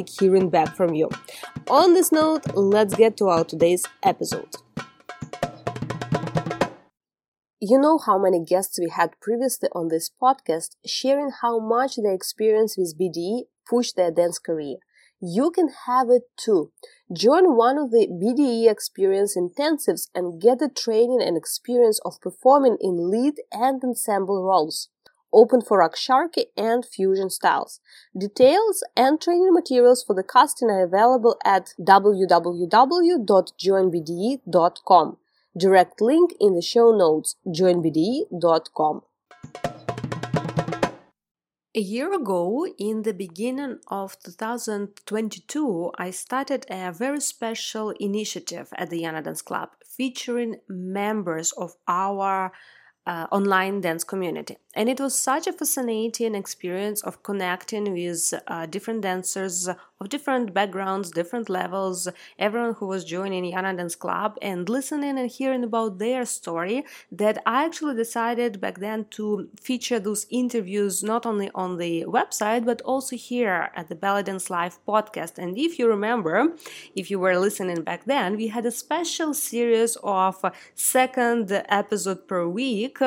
hearing back from you. On this note, let's get to our today's episode. You know how many guests we had previously on this podcast sharing how much their experience with BDE pushed their dance career. You can have it too. Join one of the BDE experience intensives and get the training and experience of performing in lead and ensemble roles open for Aksharki and fusion styles. Details and training materials for the casting are available at www.joinbde.com. Direct link in the show notes joinbde.com. A year ago, in the beginning of 2022, I started a very special initiative at the Iana Dance Club featuring members of our uh, online dance community. And it was such a fascinating experience of connecting with uh, different dancers of different backgrounds, different levels, everyone who was joining Iana Dance Club and listening and hearing about their story that I actually decided back then to feature those interviews not only on the website but also here at the Belly Dance Live podcast. And if you remember, if you were listening back then, we had a special series of second episode per week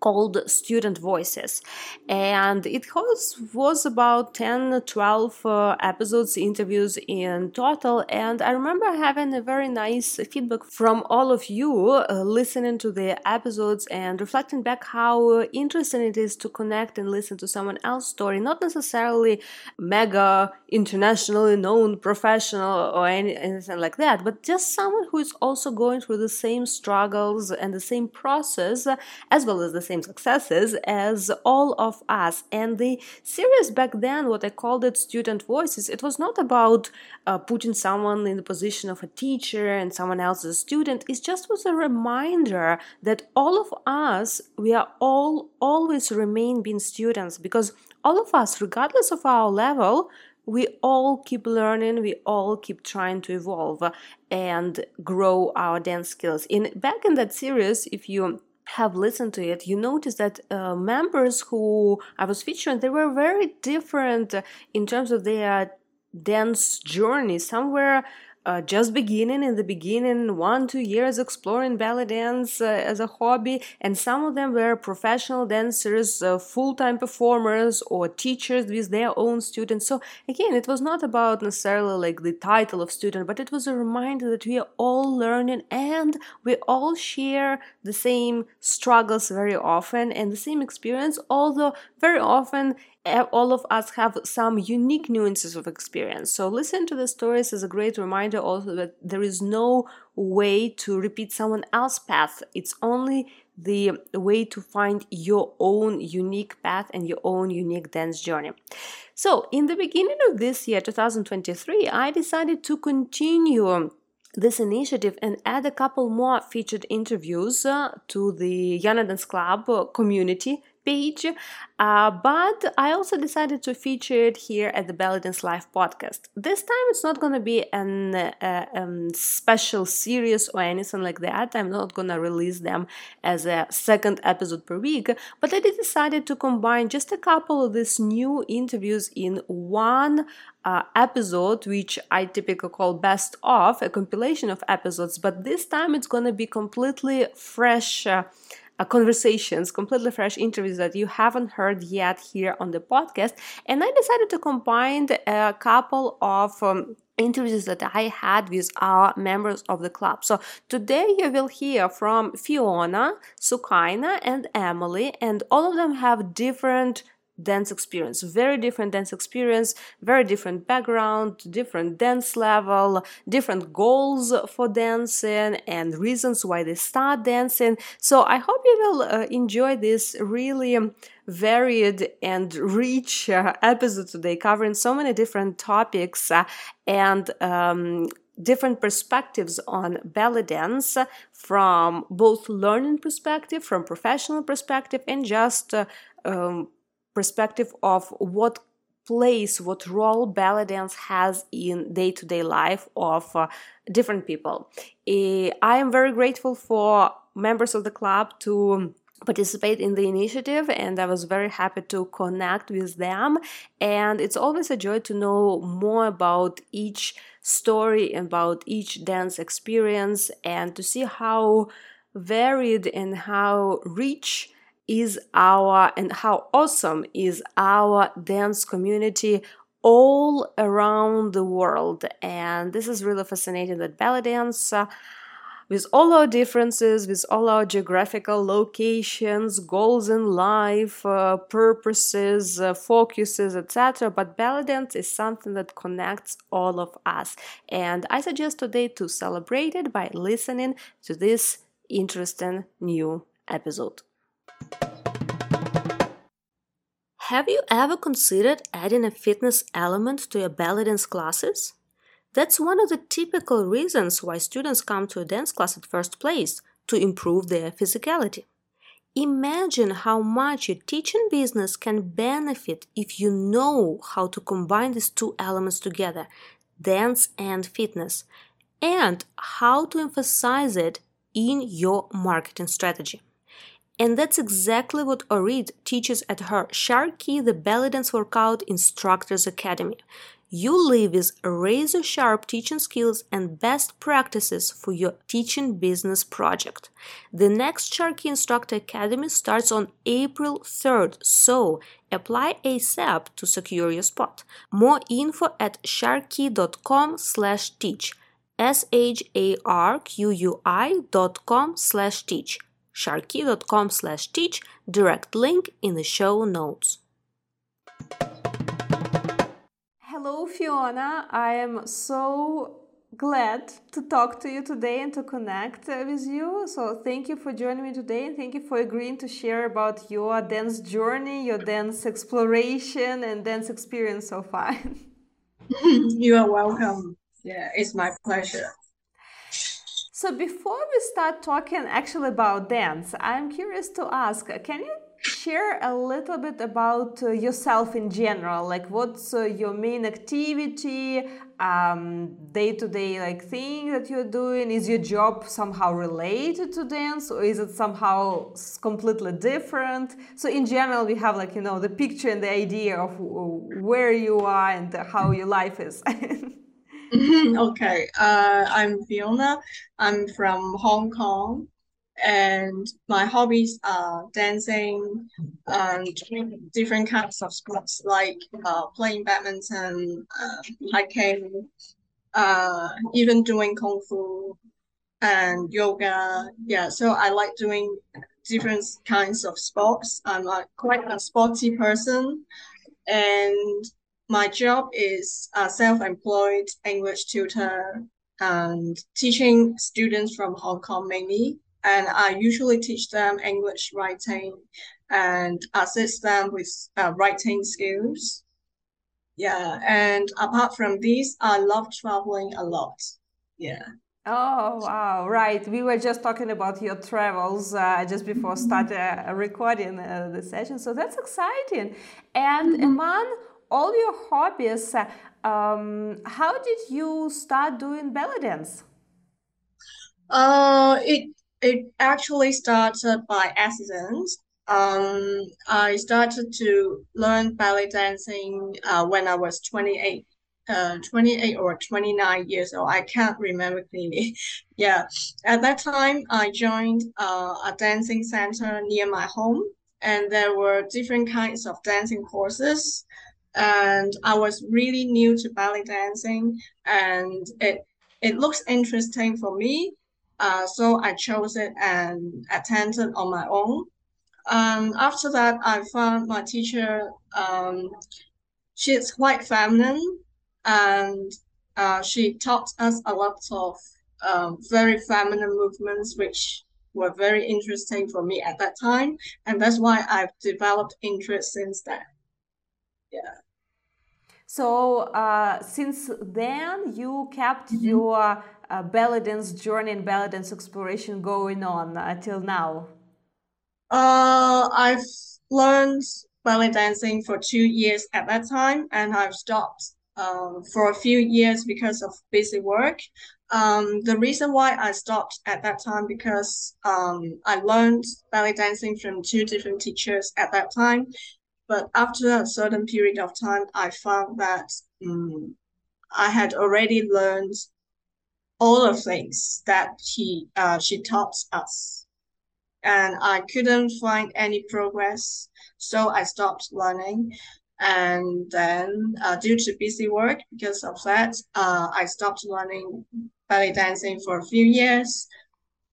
called Student Voices. And it was, was about 10 12 uh, episodes, interviews in total. And I remember having a very nice feedback from all of you uh, listening to the episodes and reflecting back how interesting it is to connect and listen to someone else's story, not necessarily mega internationally known professional or any, anything like that, but just someone who is also going through the same struggles and the same process as well as the same successes as all of us. And the series back then, what I called it student voices, it was not about uh, putting someone in the position of a teacher and someone else as a student. It just was a reminder that all of us, we are all always remain being students because all of us, regardless of our level, we all keep learning we all keep trying to evolve and grow our dance skills in back in that series if you have listened to it, you notice that uh, members who I was featuring, they were very different in terms of their dance journey. Some were uh, just beginning in the beginning, one, two years exploring belly dance uh, as a hobby, and some of them were professional dancers, uh, full time performers, or teachers with their own students. So, again, it was not about necessarily like the title of student, but it was a reminder that we are all learning and we all share the same struggles very often and the same experience, although very often all of us have some unique nuances of experience. So, listen to the stories as a great reminder also that there is no way to repeat someone else's path. It's only the way to find your own unique path and your own unique dance journey. So, in the beginning of this year, 2023, I decided to continue this initiative and add a couple more featured interviews uh, to the Iana Dance Club community page. Uh, but I also decided to feature it here at the Dance Live podcast. This time it's not going to be an uh, um, special series or anything like that. I'm not going to release them as a second episode per week, but I decided to combine just a couple of these new interviews in one uh, episode, which I typically call best of, a compilation of episodes, but this time it's going to be completely fresh. Uh, uh, conversations, completely fresh interviews that you haven't heard yet here on the podcast. And I decided to combine a couple of um, interviews that I had with our members of the club. So today you will hear from Fiona, Soukaina, and Emily, and all of them have different dance experience. Very different dance experience very different background different dance level different goals for dancing and reasons why they start dancing. So i hope you will uh, enjoy this really varied and rich uh, episode today covering so many different topics uh, and um, different perspectives on belly dance from both learning perspective from professional perspective and just uh, um, perspective of what place what role belly dance has in day-to-day life of uh, different people. Uh, i am very grateful for members of the club to participate in the initiative and i was very happy to connect with them. And it's always a joy to know more about each story about each dance experience and to see how varied and how rich is our and how awesome is our dance community all around the world and this is really fascinating that belly dance uh, with all our differences, with all our geographical locations, goals in life, uh, purposes, uh, focuses, etc. But belly dance is something that connects all of us. And I suggest today to celebrate it by listening to this interesting new episode. Have you ever considered adding a fitness element to your belly dance classes? That's one of the typical reasons why students come to a dance class at first place to improve their physicality. Imagine how much your teaching business can benefit if you know how to combine these two elements together dance and fitness and how to emphasize it in your marketing strategy. And that's exactly what Orit teaches at her SharQui the Belly Dance Workout Instructors Academy you live with razor sharp teaching skills and best practices for your teaching business project. The next SharQui Instructor Academy starts on April 3rd, so apply ASAP to secure your spot. More info at sharqui.com slash teach. S-H-A-R-Q-U-I dot com slash teach. SharQui.com slash teach. Direct link in the show notes. Hello, Fiona. I am so glad to talk to you today and to connect with you. So, thank you for joining me today and thank you for agreeing to share about your dance journey, your dance exploration, and dance experience so far. you are welcome. Yeah, it's my pleasure. So, before we start talking actually about dance, I'm curious to ask can you share a little bit about uh, yourself in general? Like what's uh, your main activity um, day-to-day like thing that you're doing? Is your job somehow related to dance or is it somehow completely different? So in general we have like you know the picture and the idea of where you are and how your life is okay uh, i'm fiona i'm from hong kong and my hobbies are dancing and different kinds of sports like uh, playing badminton, uh, hiking, uh, even doing kung fu and yoga. Yeah, so I like doing different kinds of sports. I'm a, quite a sporty person, and my job is a self-employed English tutor and teaching students from Hong Kong mainly and I usually teach them English writing and assist them with uh, writing skills. Yeah, and apart from this, I love traveling a lot. Yeah. Oh wow! Right, we were just talking about your travels uh, just before start uh, recording uh, the session, so that's exciting. And mm-hmm. among all your hobbies, um, how did you start doing belly dance? Uh, it it actually started by accident. Um, I started to learn belly dancing uh, when I was 28, uh, 28 or 29 years old. I can't remember clearly. yeah. At that time, I joined uh, a dancing center near my home, and there were different kinds of dancing courses. And I was really new to belly dancing, and it it looks interesting for me uh, so I chose it and attended on my own. Um, after that, I found my teacher. Um, she's quite feminine, and uh, she taught us a lot of um, very feminine movements, which were very interesting for me at that time, and that's why I've developed interest since then. Yeah. So uh, since then, you kept mm-hmm. your uh, belly dance journey and belly dance exploration going on until now. Uh, I've learned belly dancing for two years at that time, and I've stopped um, for a few years because of busy work. Um, the reason why I stopped at that time because um, I learned belly dancing from two different teachers at that time, but after a certain period of time, I found that um, I had already learned all the things that he uh, she taught us, and I couldn't find any progress. So I stopped learning, and then uh, due to busy work, because of that, uh, I stopped learning belly dancing for a few years,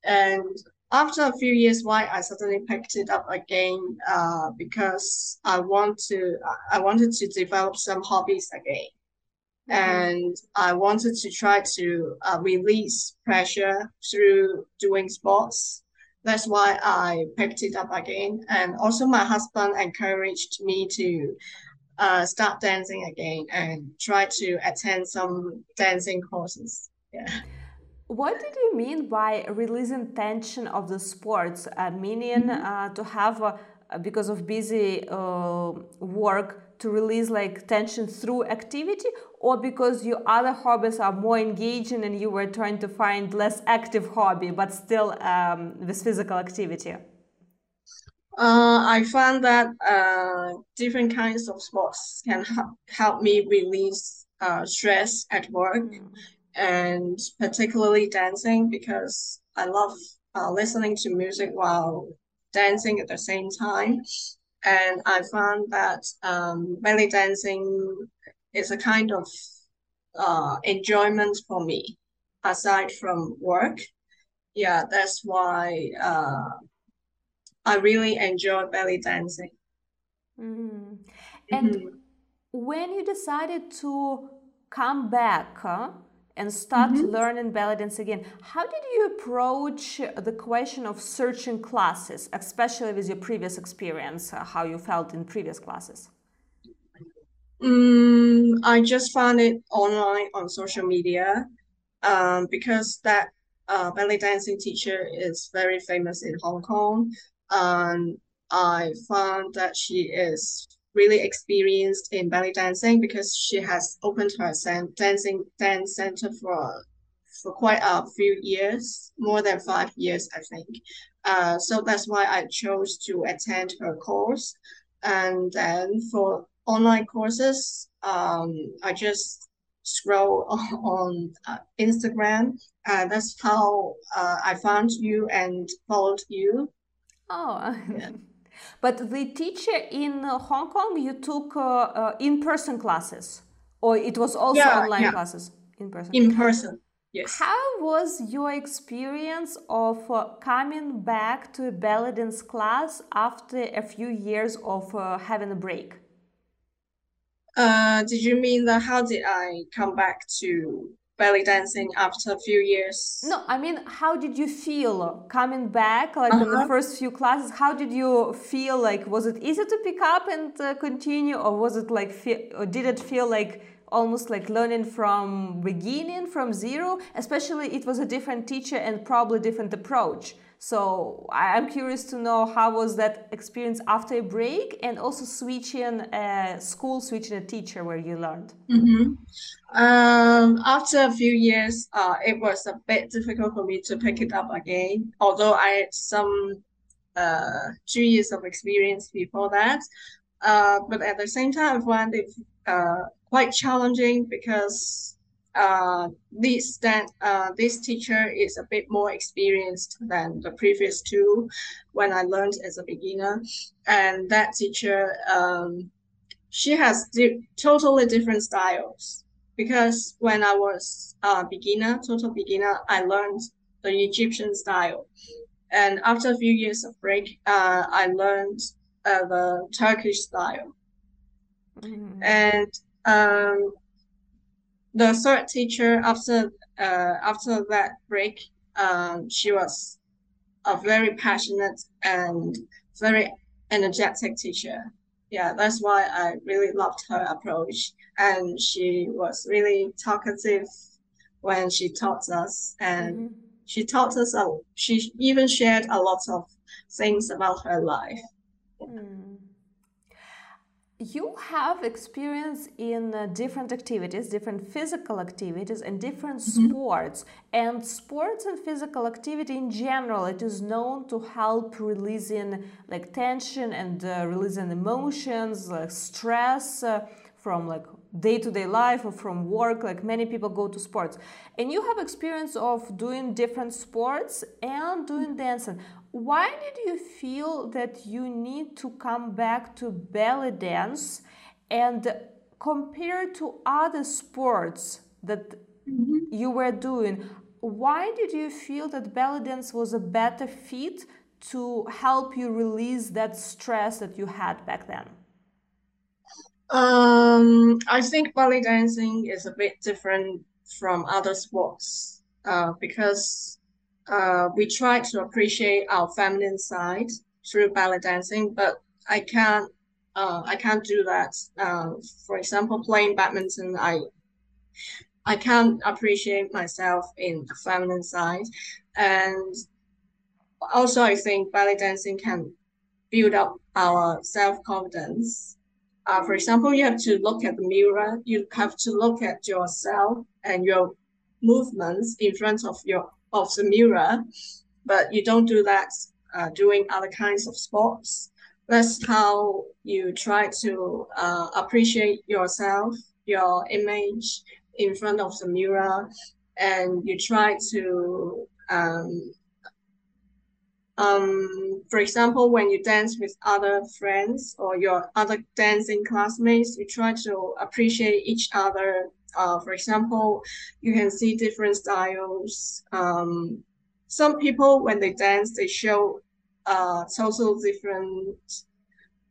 and after a few years, why I suddenly picked it up again? Uh, because I want to, I wanted to develop some hobbies again, mm-hmm. and I wanted to try to uh, release pressure through doing sports. That's why I picked it up again, and also my husband encouraged me to uh, start dancing again and try to attend some dancing courses. Yeah. What did you mean by releasing tension of the sports? Uh, meaning mm-hmm. uh, to have, uh, because of busy uh, work, to release like tension through activity, or because your other hobbies are more engaging and you were trying to find less active hobby but still um, with physical activity? Uh, I found that uh, different kinds of sports can help me release stress at work. And particularly dancing because I love uh, listening to music while dancing at the same time. And I found that um, belly dancing is a kind of uh, enjoyment for me aside from work. Yeah, that's why uh, I really enjoy belly dancing. Mm. And mm-hmm. when you decided to come back, huh? And start mm-hmm. learning belly dance again. How did you approach the question of searching classes, especially with your previous experience, uh, how you felt in previous classes? Mm, I just found it online on social media um, because that uh, belly dancing teacher is very famous in Hong Kong. And I found that she is really experienced in belly dancing because she has opened her dancing dance center for for quite a few years, more than five years, I think. Uh, so that's why I chose to attend her course. And then for online courses, um, I just scroll on uh, Instagram. Uh, that's how uh, I found you and followed you. Oh, yeah. But the teacher in Hong Kong, you took uh, uh, in-person classes, or it was also yeah, online yeah. classes in person. In person, yes. How was your experience of uh, coming back to a belly dance class after a few years of uh, having a break? Uh, did you mean that? How did I come back to belly dancing after a few years. No, I mean, how did you feel coming back, like uh-huh. in the uh-huh. first few classes? How did you feel? Like, was it easy to pick up and uh, continue, or was it like, or did it feel like almost like learning from beginning, from zero? Especially, it was a different teacher and probably different approach. So I'm curious to know how was that experience after a break and also switching a school, switching a teacher where you learned. Mm-hmm. Um, after a few years, uh, it was a bit difficult for me to pick it up again. Although I had some uh, two years of experience before that, uh, but at the same time, I found it uh, quite challenging because uh, this that uh, this teacher is a bit more experienced than the previous two when I learned as a beginner, and that teacher um, she has di- totally different styles because when I was a beginner, total beginner, I learned the Egyptian style, And after a few years of break, uh, I learned uh, the Turkish style. Mm-hmm. And um, the third teacher after uh, after that break, um, she was a very passionate and very energetic teacher. Yeah, that's why I really loved her approach. And she was really talkative when she taught us, and mm-hmm. she taught us. A, she even shared a lot of things about her life. Mm you have experience in uh, different activities different physical activities and different mm-hmm. sports. And sports and physical activity in general it is known to help releasing like tension and uh, releasing emotions like stress uh, from like day-to-day life or from work like many people go to sports. And you have experience of doing different sports and doing dancing why did you feel that you need to come back to belly dance and compared to other sports that mm-hmm. you were doing why did you feel that belly dance was a better fit to help you release that stress that you had back then um, I think belly dancing is a bit different from other sports uh, because uh, we try to appreciate our feminine side through belly dancing, but I can't uh, I can't do that. Uh, for example, playing badminton, I I can't appreciate myself in the feminine side, and also I think belly dancing can build up our self confidence. Uh, for example, you have to look at the mirror. You have to look at yourself and your movements in front of your of the mirror, but you don't do that uh, doing other kinds of sports. That's how you try to uh, appreciate yourself, your image in front of the mirror, and you try to, um, um, for example, when you dance with other friends or your other dancing classmates, you try to appreciate each other uh, for example, you can see different styles. Um, some people, when they dance, they show uh, total different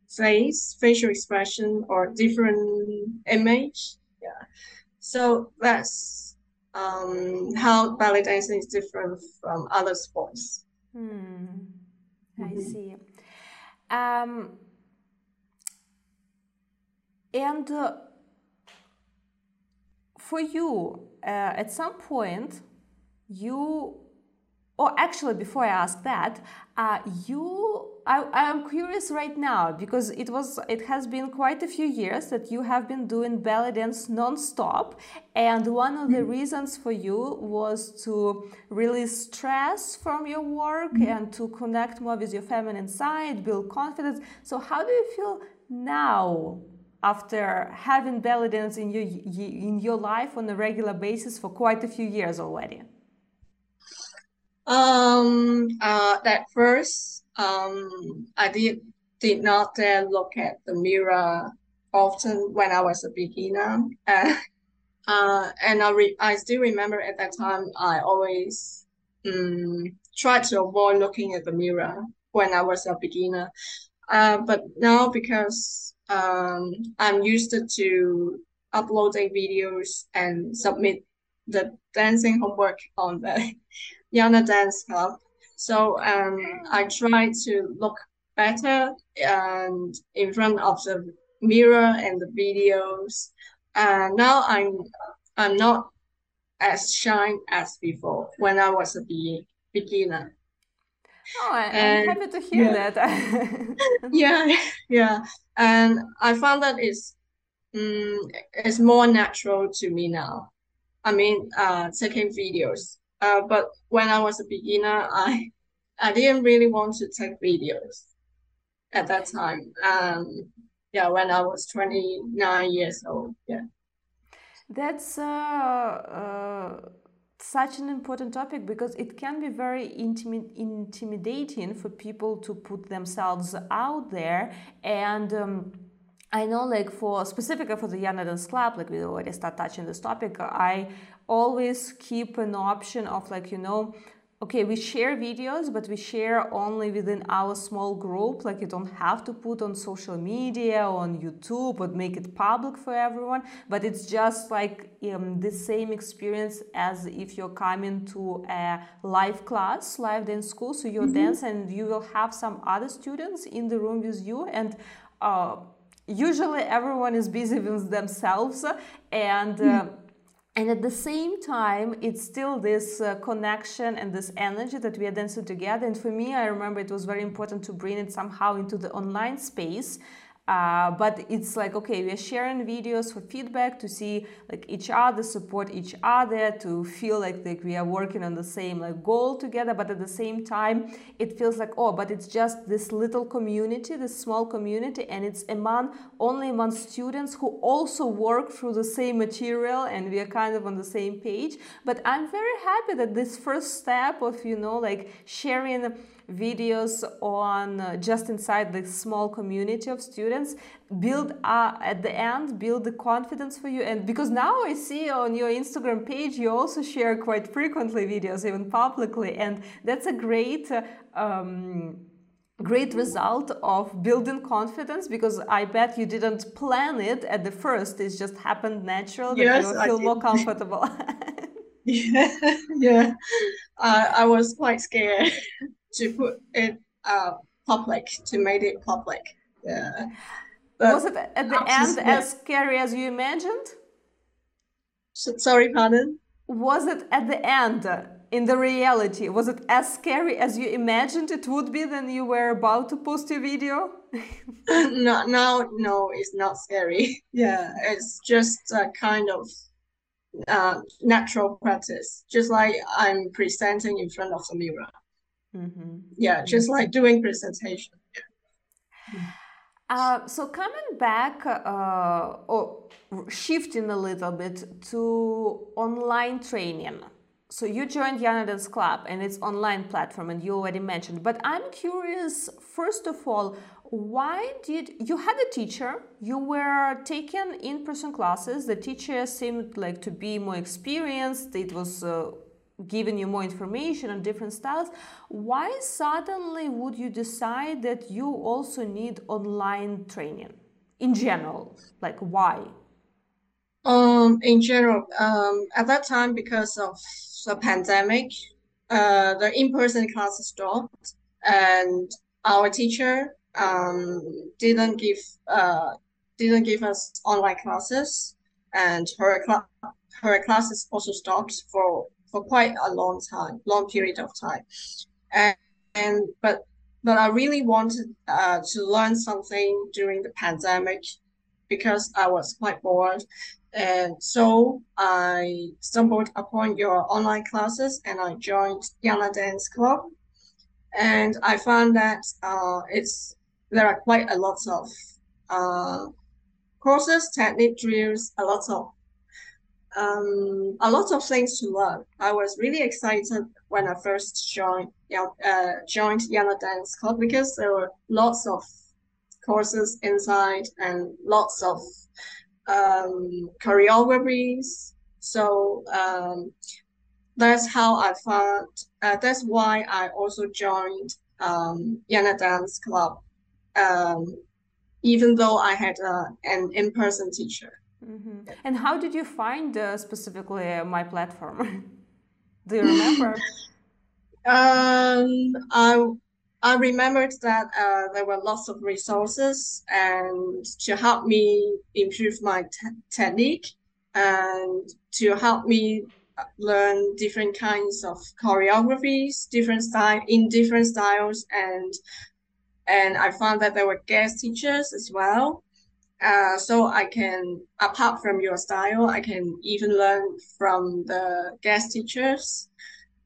face, facial expression, or different image. Yeah. So that's um, how belly dancing is different from other sports. Hmm. I mm-hmm. see. Um, and uh, for you, uh, at some point, you, or actually, before I ask that, uh, you, I, I'm curious right now because it was, it has been quite a few years that you have been doing belly dance non-stop, and one of the mm-hmm. reasons for you was to release stress from your work mm-hmm. and to connect more with your feminine side, build confidence. So, how do you feel now? After having belly dance in your in your life on a regular basis for quite a few years already? Um, uh, at first, um, I did did not dare look at the mirror often when I was a beginner. Uh, uh, and I re- I still remember at that time I always um, tried to avoid looking at the mirror when I was a beginner. Uh, but now because um, I'm used to uploading videos and submit the dancing homework on the Iana Dance Club. So um, I try to look better and in front of the mirror and the videos. Uh, now I'm I'm not as shy as before when I was a beginner. Oh, I, am happy to hear yeah. that. yeah, yeah, and I found that it's um, it's more natural to me now. I mean, uh, taking videos. Uh, but when I was a beginner, I I didn't really want to take videos at that time. Um, yeah, when I was twenty nine years old. Yeah. That's uh, uh such an important topic because it can be very intimi- intimidating for people to put themselves out there and um, I know, like for specifically for the Iana Dance Club, like we already start touching this topic. I always keep an option of like you know okay we share videos but we share only within our small group. Like you don't have to put on social media on youtube but make it public for everyone. But it's just like um, the same experience as if you're coming to a live class live dance school. So you mm-hmm. dance and you will have some other students in the room with you. And uh, usually everyone is busy with themselves. And uh, mm and at the same time it's still this uh, connection and this energy that we are dancing together. And for me i remember it was very important to bring it somehow into the online space uh, but it's like okay we are sharing videos for feedback to see like each other support each other to feel like, like we are working on the same like goal together. But at the same time it feels like oh but it's just this little community this small community and it's among only among students who also work through the same material and we are kind of on the same page. But i'm very happy that this first step of you know like sharing videos on uh, just inside the small community of students build uh, at the end build the confidence for you and because now i see on your instagram page you also share quite frequently videos even publicly and that's a great uh, um, great result of building confidence because I bet you didn't plan it at the first. It just happened natural yes, that you feel more comfortable. yeah, yeah. Uh, I was quite scared to put it uh, public, to make it public. Yeah. But was it at the end as scary as you imagined? sorry, pardon? Was it at the end, in the reality, was it as scary as you imagined it would be when you were about to post your video? no, no, no, it's not scary. Yeah, it's just a kind of uh, natural practice, just like I'm presenting in front of the mirror. Mm-hmm. Yeah, just like doing presentation. Uh, so coming back uh, or shifting a little bit to online training. So you joined Iana Club and it's online platform and you already mentioned. But I'm curious, first of all, why did you had a teacher? You were taking in-person classes. The teacher seemed like to be more experienced. It was uh, giving you more information on different styles why suddenly would you decide that you also need online training in general? Like why? Um in general um at that time because of the pandemic uh the in-person classes stopped and our teacher um didn't give uh didn't give us online classes and her cl- her classes also stopped for for quite a long time, long period of time. And, and but but I really wanted uh, to learn something during the pandemic because I was quite bored. And so I stumbled upon your online classes and I joined Iana Dance Club. And I found that uh, it's there are quite a lot of uh, courses, technique drills, a lot of um, a lot of things to learn. I was really excited when I first joined uh, joined Iana Dance Club because there were lots of courses inside and lots of um, choreographies. So um, that's how I found. Uh, that's why I also joined um, Iana Dance Club, um, even though I had uh, an in-person teacher. Mm-hmm. And how did you find uh, specifically uh, my platform? Do you remember? um, I I remembered that uh, there were lots of resources and to help me improve my te- technique and to help me uh, learn different kinds of choreographies, different style in different styles, and and I found that there were guest teachers as well uh, so I can, apart from your style, I can even learn from the guest teachers.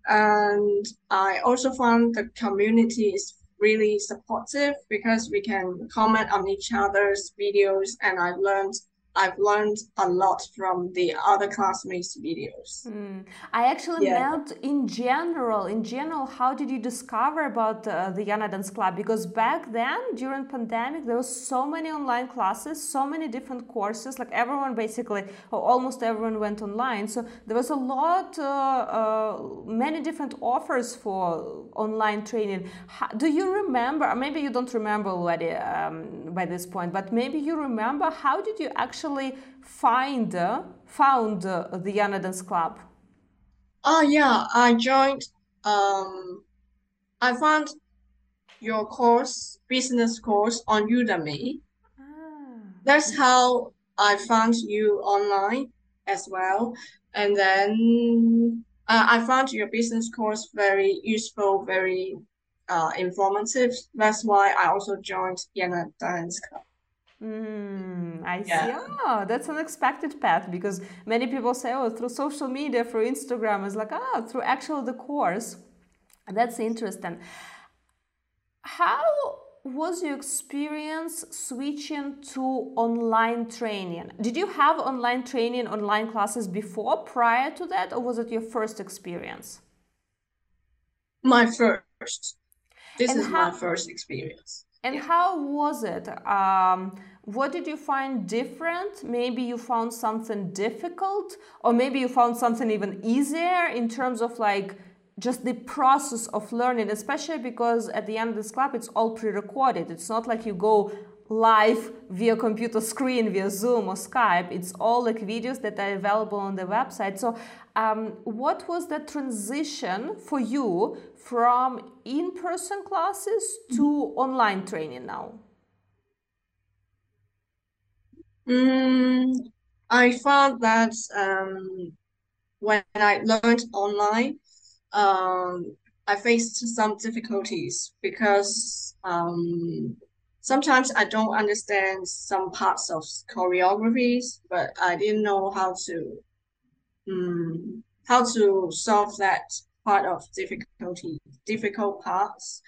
And I also found the community is really supportive because we can comment on each other's videos and I learned I've learned a lot from the other classmates' videos. Mm. I actually yeah. meant in general. In general, how did you discover about uh, the Iana Dance Club? Because back then, during pandemic, there was so many online classes, so many different courses. Like everyone, basically, or almost everyone went online. So there was a lot, uh, uh, many different offers for online training. How, do you remember? Maybe you don't remember already um, by this point, but maybe you remember. How did you actually actually find found the Iana Dance Club? Oh yeah, I joined. Um, I found your course, business course, on Udemy. Ah. That's how I found you online as well, and then uh, I found your business course very useful, very uh, informative. That's why I also joined Yana Dance Club. Mm, I yeah. see. Oh, that's an unexpected path because many people say, oh, through social media, through Instagram. It's like, oh, through actual the course. That's interesting. How was your experience switching to online training? Did you have online training, online classes before, prior to that, or was it your first experience? My first. This and is how, my first experience. And yeah. how was it? Um, what did you find different? Maybe you found something difficult, or maybe you found something even easier in terms of like just the process of learning, especially because at the end of this club, it's all pre recorded. It's not like you go live via computer screen, via Zoom or Skype. It's all like videos that are available on the website. So, um, what was the transition for you from in person classes to mm-hmm. online training now? Mm, I found that um, when I learned online, um, I faced some difficulties because um, sometimes I don't understand some parts of choreographies, but I didn't know how to um, how to solve that part of difficulty difficult parts.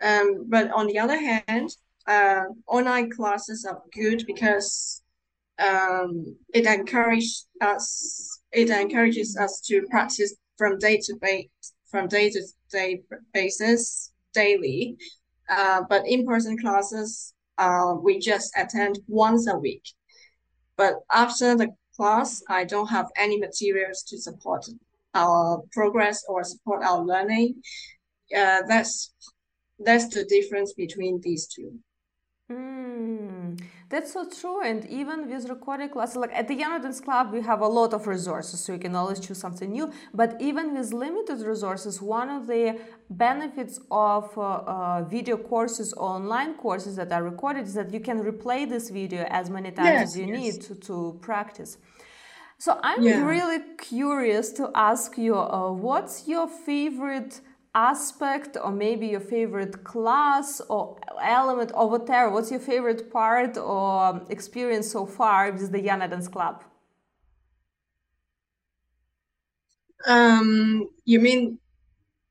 Um, but on the other hand, uh, online classes are good because um, it encourages us it encourages us to practice from day to day from day to day basis daily. Uh, but in person classes, uh, we just attend once a week. But after the class, I don't have any materials to support our progress or support our learning. Uh, that's that's the difference between these two. Mm, that's so true. And even with recording classes, like at the Iana Dance Club, we have a lot of resources, so you can always choose something new. But even with limited resources, one of the benefits of uh, uh, video courses or online courses that are recorded is that you can replay this video as many times yes, as you yes. need to, to practice. So I'm yeah. really curious to ask you, uh, what's your favorite aspect or maybe your favorite class or element or whatever. What's your favorite part or experience so far with the Iana Dance Club? Um you mean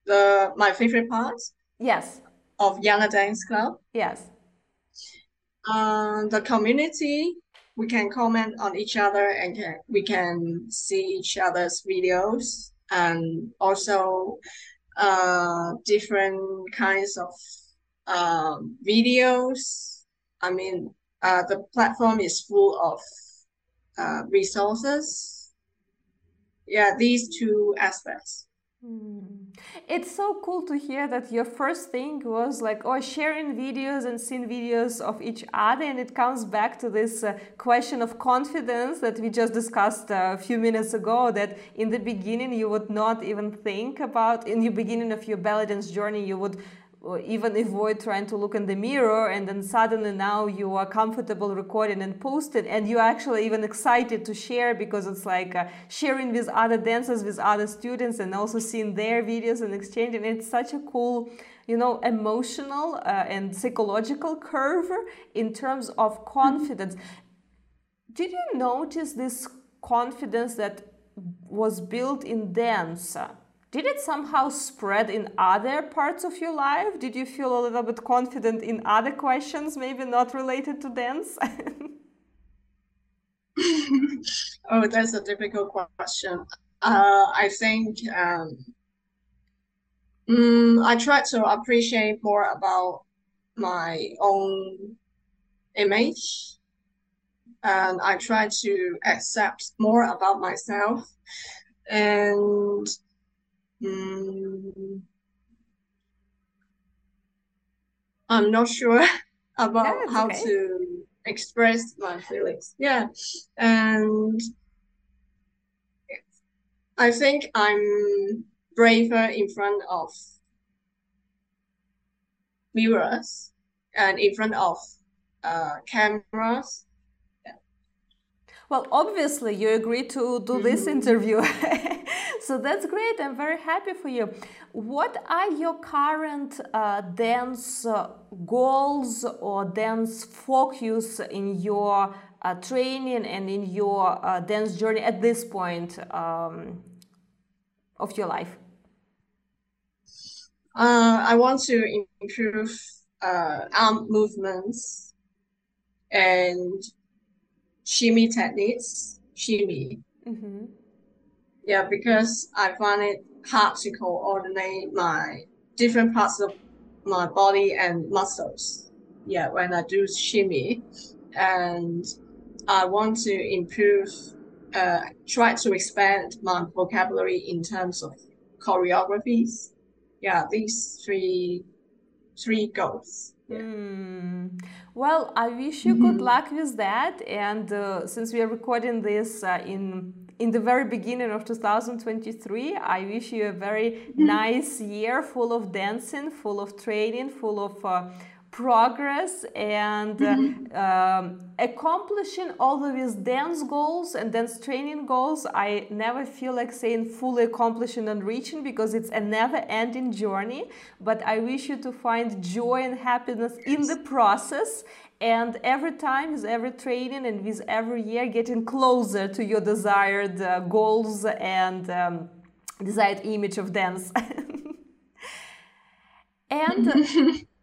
the my favorite part? Yes. Of Iana Dance Club? Yes. Um the community we can comment on each other and can, we can see each other's videos and also uh, different kinds of uh, videos. I mean, uh, the platform is full of uh, resources. Yeah, these two aspects. Hmm. It's so cool to hear that your first thing was like, oh, sharing videos and seeing videos of each other. And it comes back to this uh, question of confidence that we just discussed a few minutes ago. That in the beginning, you would not even think about, in the beginning of your belly dance journey, you would even avoid trying to look in the mirror and then suddenly now you are comfortable recording and posting and you're actually even excited to share because it's like uh, sharing with other dancers with other students and also seeing their videos and exchanging. It's such a cool you know emotional uh, and psychological curve in terms of confidence. Did you notice this confidence that was built in dance did it somehow spread in other parts of your life? Did you feel a little bit confident in other questions, maybe not related to dance? Oh, that's a difficult question. Uh, I think um, mm, I try to appreciate more about my own image, and I try to accept more about myself, and um, I'm not sure about how okay. to express my feelings. Yeah, and I think I'm braver in front of mirrors and in front of uh, cameras. Well, obviously, you agreed to do this Mhm. interview. so that's great. I'm very happy for you. What are your current uh, dance uh, goals or dance focus in your uh, training and in your uh, dance journey at this point um, of your life? Uh, I want to improve uh, arm movements and shimmy techniques. Shimmy. Mm-hmm. Yeah, because I find it hard to coordinate my different parts of my body and muscles. Yeah, when I do shimmy. And I want to improve, uh, try to expand my vocabulary in terms of choreographies. Yeah, these three three goals. Yeah. Mm. Well, I wish you good Mhm. luck with that. And uh, since we are recording this uh, in in the very beginning of 2023, I wish you a very nice year, full of dancing, full of training, full of uh, progress, and uh, um, accomplishing all of these dance goals and dance training goals. I never feel like saying fully accomplishing and reaching because it's a never-ending journey. But I wish you to find joy and happiness in the process and every time with every training and with every year getting closer to your desired uh, goals and um, desired image of dance. And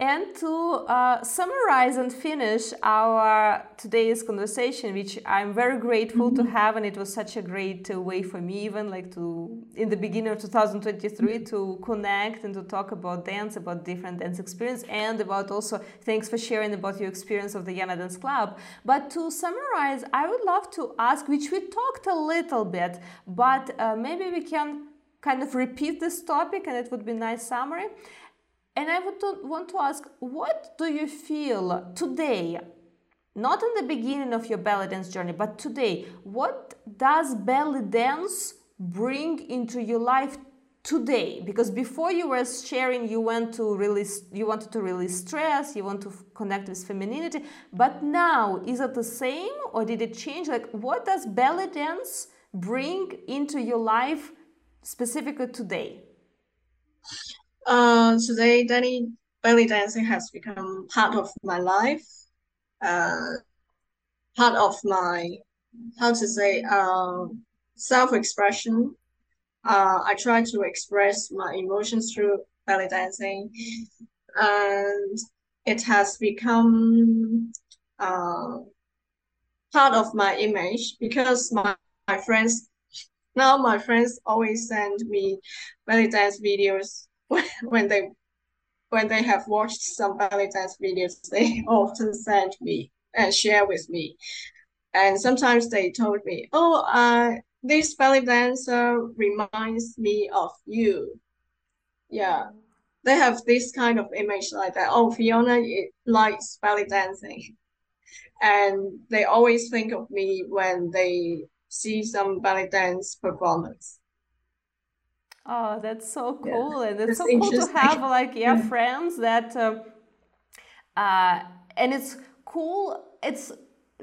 and to uh, summarize and finish our today's conversation which i'm very grateful to have and it was such a great uh, way for me even like to in the beginning of 2023 to connect and to talk about dance about different dance experience and about also thanks for sharing about your experience of the Iana dance club. But to summarize i would love to ask which we talked a little bit but uh, maybe we can kind of repeat this topic and it would be a nice summary and I would to- want to ask, what do you feel today? Not in the beginning of your belly dance journey, but today, what does belly dance bring into your life today? Because before you were sharing, you went to release, you wanted to release stress, you want to connect with femininity. But now, is it the same or did it change? Like, what does belly dance bring into your life specifically today? Uh, today, Danny belly dancing has become part of my life. Uh, part of my how to say um self-expression. Uh, I try to express my emotions through belly dancing, and it has become uh, part of my image because my, my friends now my friends always send me belly dance videos when, they when they have watched some belly dance videos they often send me and share with me. And sometimes they told me oh uh this belly dancer reminds me of you. Yeah. They have this kind of image like that. Oh fiona it likes belly dancing. And they always think of me when they see some belly dance performance. Oh, that's so Yeah, cool, and it's that's so cool to have like yeah Yeah. friends that, uh, uh, and it's cool. It's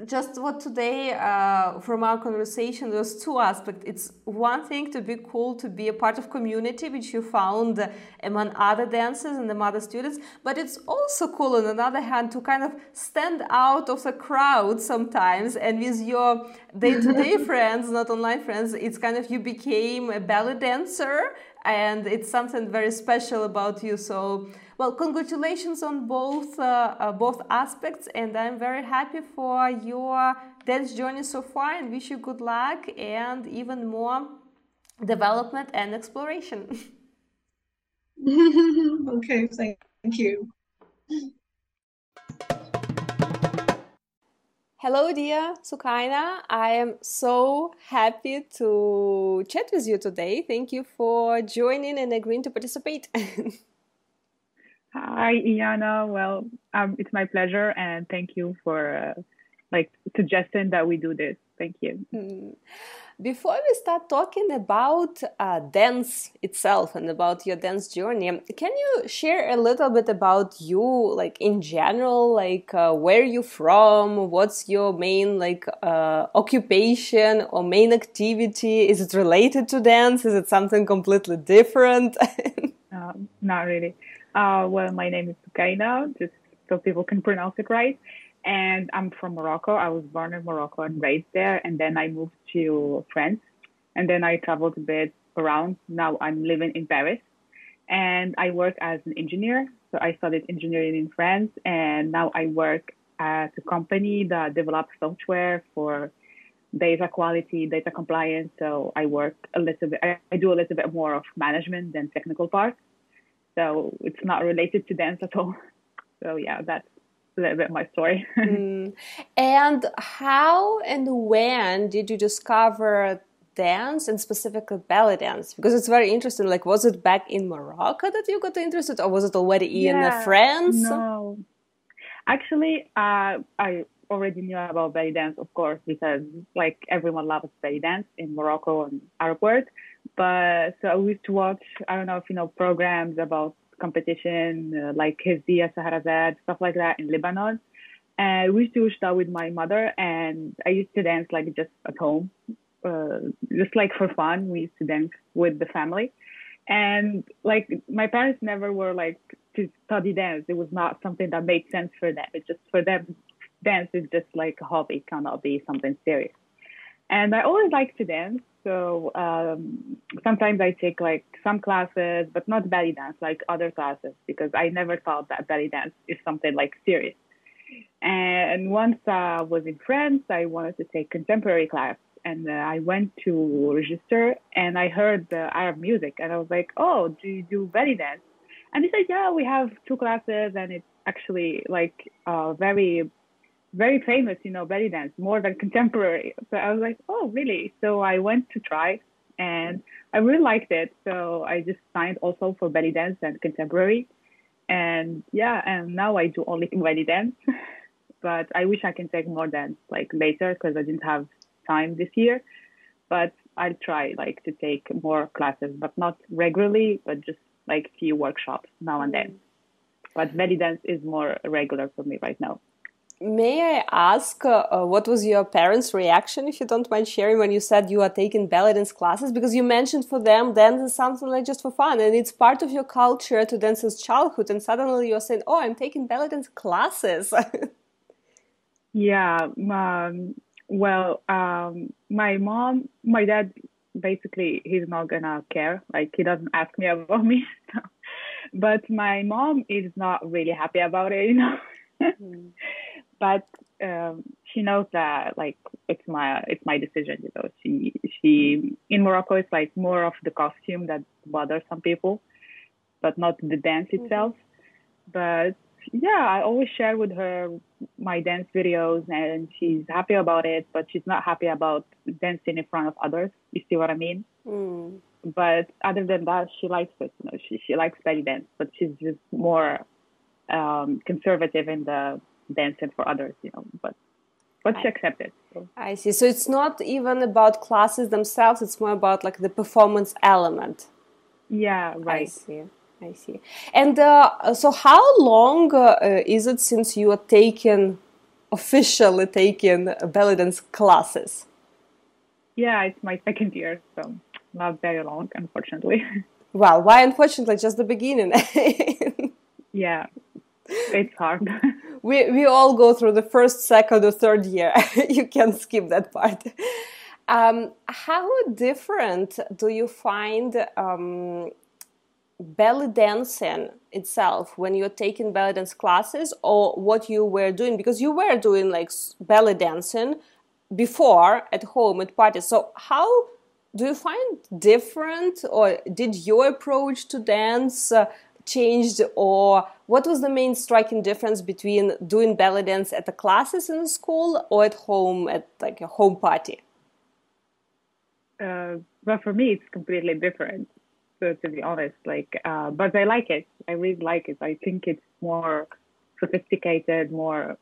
just what today uh, from our conversation there's two aspects. It's one thing to be cool to be a part of community which you found among other dancers and the other students, but it's also cool on another hand to kind of stand out of the crowd sometimes and with your day-to-day friends, not online friends, it's kind of you became a belly dancer and it's something very special about you. So, well, congratulations on both uh, uh, both aspects, and I'm very happy for your dance journey so far, and wish you good luck and even more development and exploration. okay, thank you. Hello, dear Soukaina. I am so happy to chat with you today. Thank you for joining and agreeing to participate. Hi, Iana. Well, um, it's my pleasure, and thank you for uh, like suggesting that we do this. Thank you. Mm. Before we start talking about uh, dance itself and about your dance journey, can you share a little bit about you, like in general, like uh, where you from, what's your main like uh, occupation or main activity? Is it related to dance? Is it something completely different? um, not really. Uh, well, my name is Soukaina, just so people can pronounce it right and I'm from Morocco. I was born in Morocco and raised there, and then I moved to France, and then I traveled a bit around. Now I'm living in Paris, and I work as an engineer. So I studied engineering in France, and now I work at a company that develops software for data quality, data compliance. So I work a little bit. I, I do a little bit more of management than technical part. So it's not related to dance at all. So yeah, that's a little bit my story. mm. And how and when did you discover dance and specifically belly dance? Because it's very interesting. Like, was it back in Morocco that you got interested, or was it already in yeah, France? No, actually, uh, I already knew about belly dance, of course, because like everyone loves belly dance in Morocco and Arab world. But so I used to watch. I don't know if you know programs about competition uh, like Hizia, Sahrazad, stuff like that in Lebanon. And we used to start with my mother, and I used to dance like just at home, uh, just like for fun. We used to dance with the family, and like my parents never were like to study dance. It was not something that made sense for them. It's just for them, dance is just like a hobby, cannot be something serious. And I always like to dance. So um, sometimes I take like some classes, but not belly dance, like other classes, because I never thought that belly dance is something like serious. And once I was in France, I wanted to take contemporary class, and uh, I went to register, and I heard the Arab music, and I was like, "Oh, do you do belly dance?" And they said, "Yeah, we have two classes, and it's actually like uh, very very famous, you know, belly dance, more than contemporary. So I was like, oh, really? So I went to try and I really liked it. So I just signed also for belly dance and contemporary. And yeah, and now I do only belly dance. but I wish I can take more dance like later because I didn't have time this year. But I'll try like to take more classes, but not regularly, but just like few workshops now and then. Mm. But belly dance is more regular for me right now. May I ask uh, uh, what was your parents' reaction, if you don't mind sharing, when you said you are taking belly dance classes? Because you mentioned for them dance is something like just for fun, and it's part of your culture to dance since childhood, and suddenly you're saying, "Oh, I'm taking belly dance classes." yeah, um, well, um, my mom, my dad, basically, he's not gonna care. Like he doesn't ask me about me, but my mom is not really happy about it, you know. Mm but um, she knows that like it's my it's my decision. You know, she she in Morocco it's like more of the costume that bothers some people, but not the dance mm-hmm. itself. But yeah, I always share with her my dance videos, and she's happy about it. But she's not happy about dancing in front of others. You see what I mean? Mm. But other than that, she likes it. You know, she she likes belly dance, but she's just more um, conservative in the dancing for others, you know, but but she accepted. So. I see. So it's not even about classes themselves; it's more about like the performance element. Yeah, right. I see. I see. And uh, so, how long uh, is it since you are taking officially taking belly dance classes? Yeah, it's my second year, so not very long, unfortunately. Well, why unfortunately? Just the beginning. yeah, it's hard. we we all go through the first, second, or third year. you can skip that part. Um, how different do you find um, belly dancing itself when you're taking belly dance classes or what you were doing because you were doing like belly dancing before at home at parties so how do you find different or did your approach to dance uh, changed or what was the main striking difference between doing belly dance at the classes in the school or at home at like a home party? Uh, but for me it's completely different so to be honest like uh, but i like it. I really like it. I think it's more sophisticated more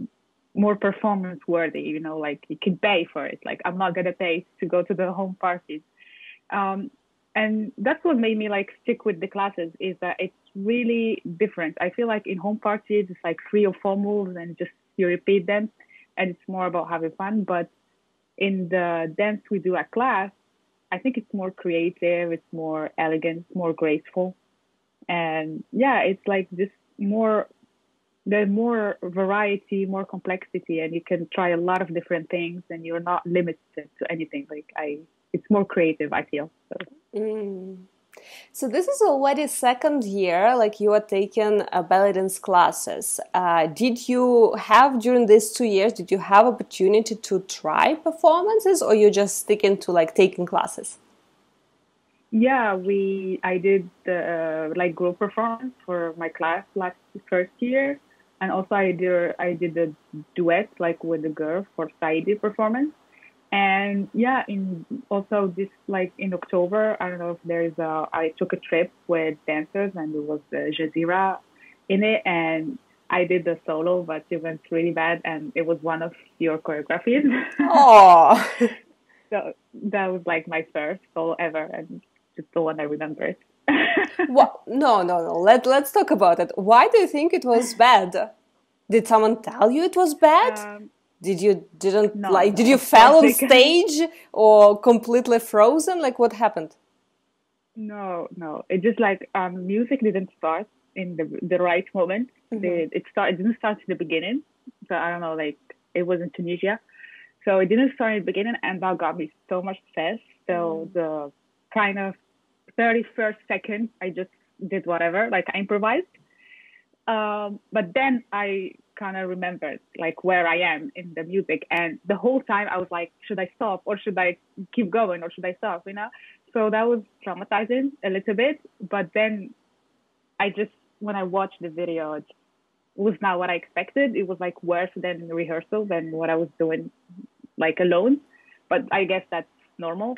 more performance worthy you know like you can pay for it. Like i'm not gonna pay to go to the home parties. Um, and that's what made me like stick with the classes is that it's really different i feel like in home parties it's like three or four moves and just you repeat them and it's more about having fun but in the dance we do at class I think it's more creative, it's more elegant, more graceful. And yeah, it's like just more there's more variety, more complexity, and you can try a lot of different things, and you're not limited to anything. Like I, it's more creative. I feel. So. Mm. So this is already second year, like you are taking uh, belly dance classes. Uh, did you have during these two years? Did you have opportunity to try performances, or you just sticking to like taking classes? Yeah, we I did the uh, like group performance for my class last first year, and also I did I did the duet like with the girl for Saidi performance. And yeah, in also this like in October, I don't know if there's a. I took a trip with dancers, and it was the Jazeera in it, and I did the solo, but it went really bad, and it was one of your choreographies. Oh, so that was like my first solo ever, and just the one I remember. It. Well, no, no, no. Let Let's talk about it. Why do you think it was bad? Did someone tell you it was bad? Um, did you didn't no, like? Did you fell on stage or completely frozen? Like what happened? No, no. It just like um, music didn't start in the the right moment. Mm-hmm. It, it start it didn't start in the beginning. So I don't know. Like it was in Tunisia, so it didn't start in the beginning, and that got me so much stress. So mm. the kind of thirty first second, I just did whatever. Like I improvised. Um, but then I kind of remembered like where I am in the music. And the whole time I was like, should I stop or should I keep going or should I stop? You know? So that was traumatizing a little bit. But then I just, when I watched the video, it was not what I expected. It was like worse than rehearsal than what I was doing like alone. But I guess that's normal.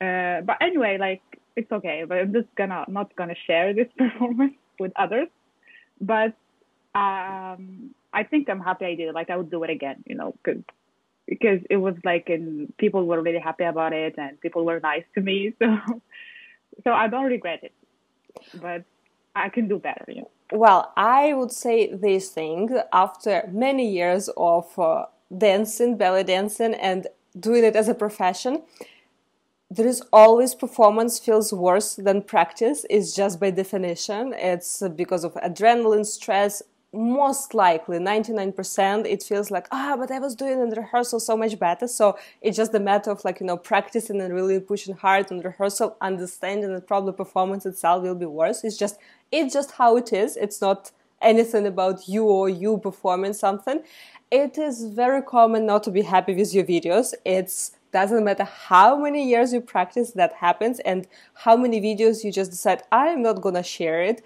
Uh, but anyway, like it's okay. But I'm just gonna not gonna share this performance with others. But um, I think I'm happy I did it. Like I would do it again, you know, cause, because it was like, and people were really happy about it, and people were nice to me. So, so I don't regret it, but I can do better. You know. Well, I would say this thing after many years of uh, dancing, belly dancing, and doing it as a profession. There is always performance feels worse than practice. It's just by definition. It's because of adrenaline, stress, most likely 99% it feels like ah but i was doing in rehearsal so much better. So it's just a matter of like you know practicing and really pushing hard on rehearsal understanding that probably performance itself will be worse. It's just it's just how it is. It's not anything about you or you performing something. It is very common not to be happy with your videos. It's doesn't matter how many years you practice that happens and how many videos you just decide i'm not gonna share it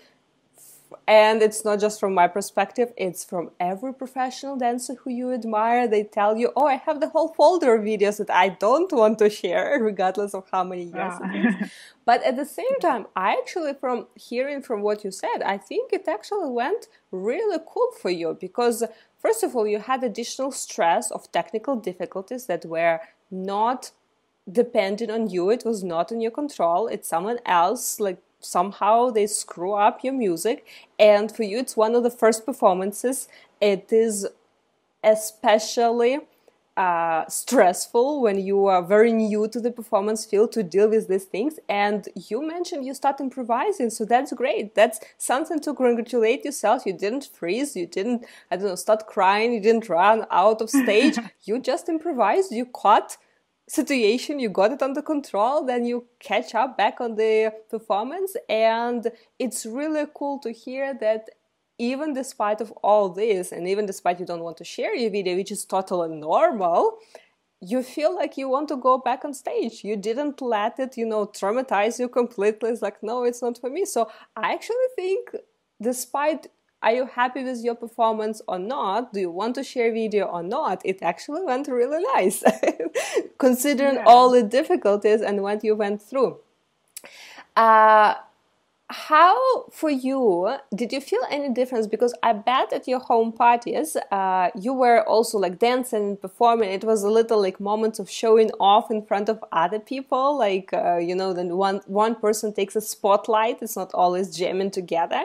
and it's not just from my perspective it's from every professional dancer who you admire. They tell you oh i have the whole folder of videos that i don't want to share regardless of how many years it is. Ah. But at the same time i actually from hearing from what you said i think it actually went really cool for you because first of all you had additional stress of technical difficulties that were not dependent on you. It was not in your control. It's someone else like somehow they screw up your music and for you it's one of the first performances it is especially uh, stressful when you are very new to the performance field to deal with these things. And you mentioned you start improvising, so that's great. That's something to congratulate yourself. You didn't freeze, you didn't, I don't know, start crying, you didn't run out of stage. you just improvised, you caught situation you got it under control then you catch up back on the performance. And it's really cool to hear that even despite of all this and even despite you don't want to share your video which is totally normal you feel like you want to go back on stage. You didn't let it you know traumatize you completely. It's like no it's not for me. So i actually think despite are you happy with your performance or not? Do you want to share video or not? It actually went really nice considering yeah. all the difficulties and what you went through. Uh, how for you did you feel any difference? Because i bet at your home parties uh, you were also like dancing and performing. It was a little like moments of showing off in front of other people. Like uh, you know then one one person takes a spotlight. It's not always jamming together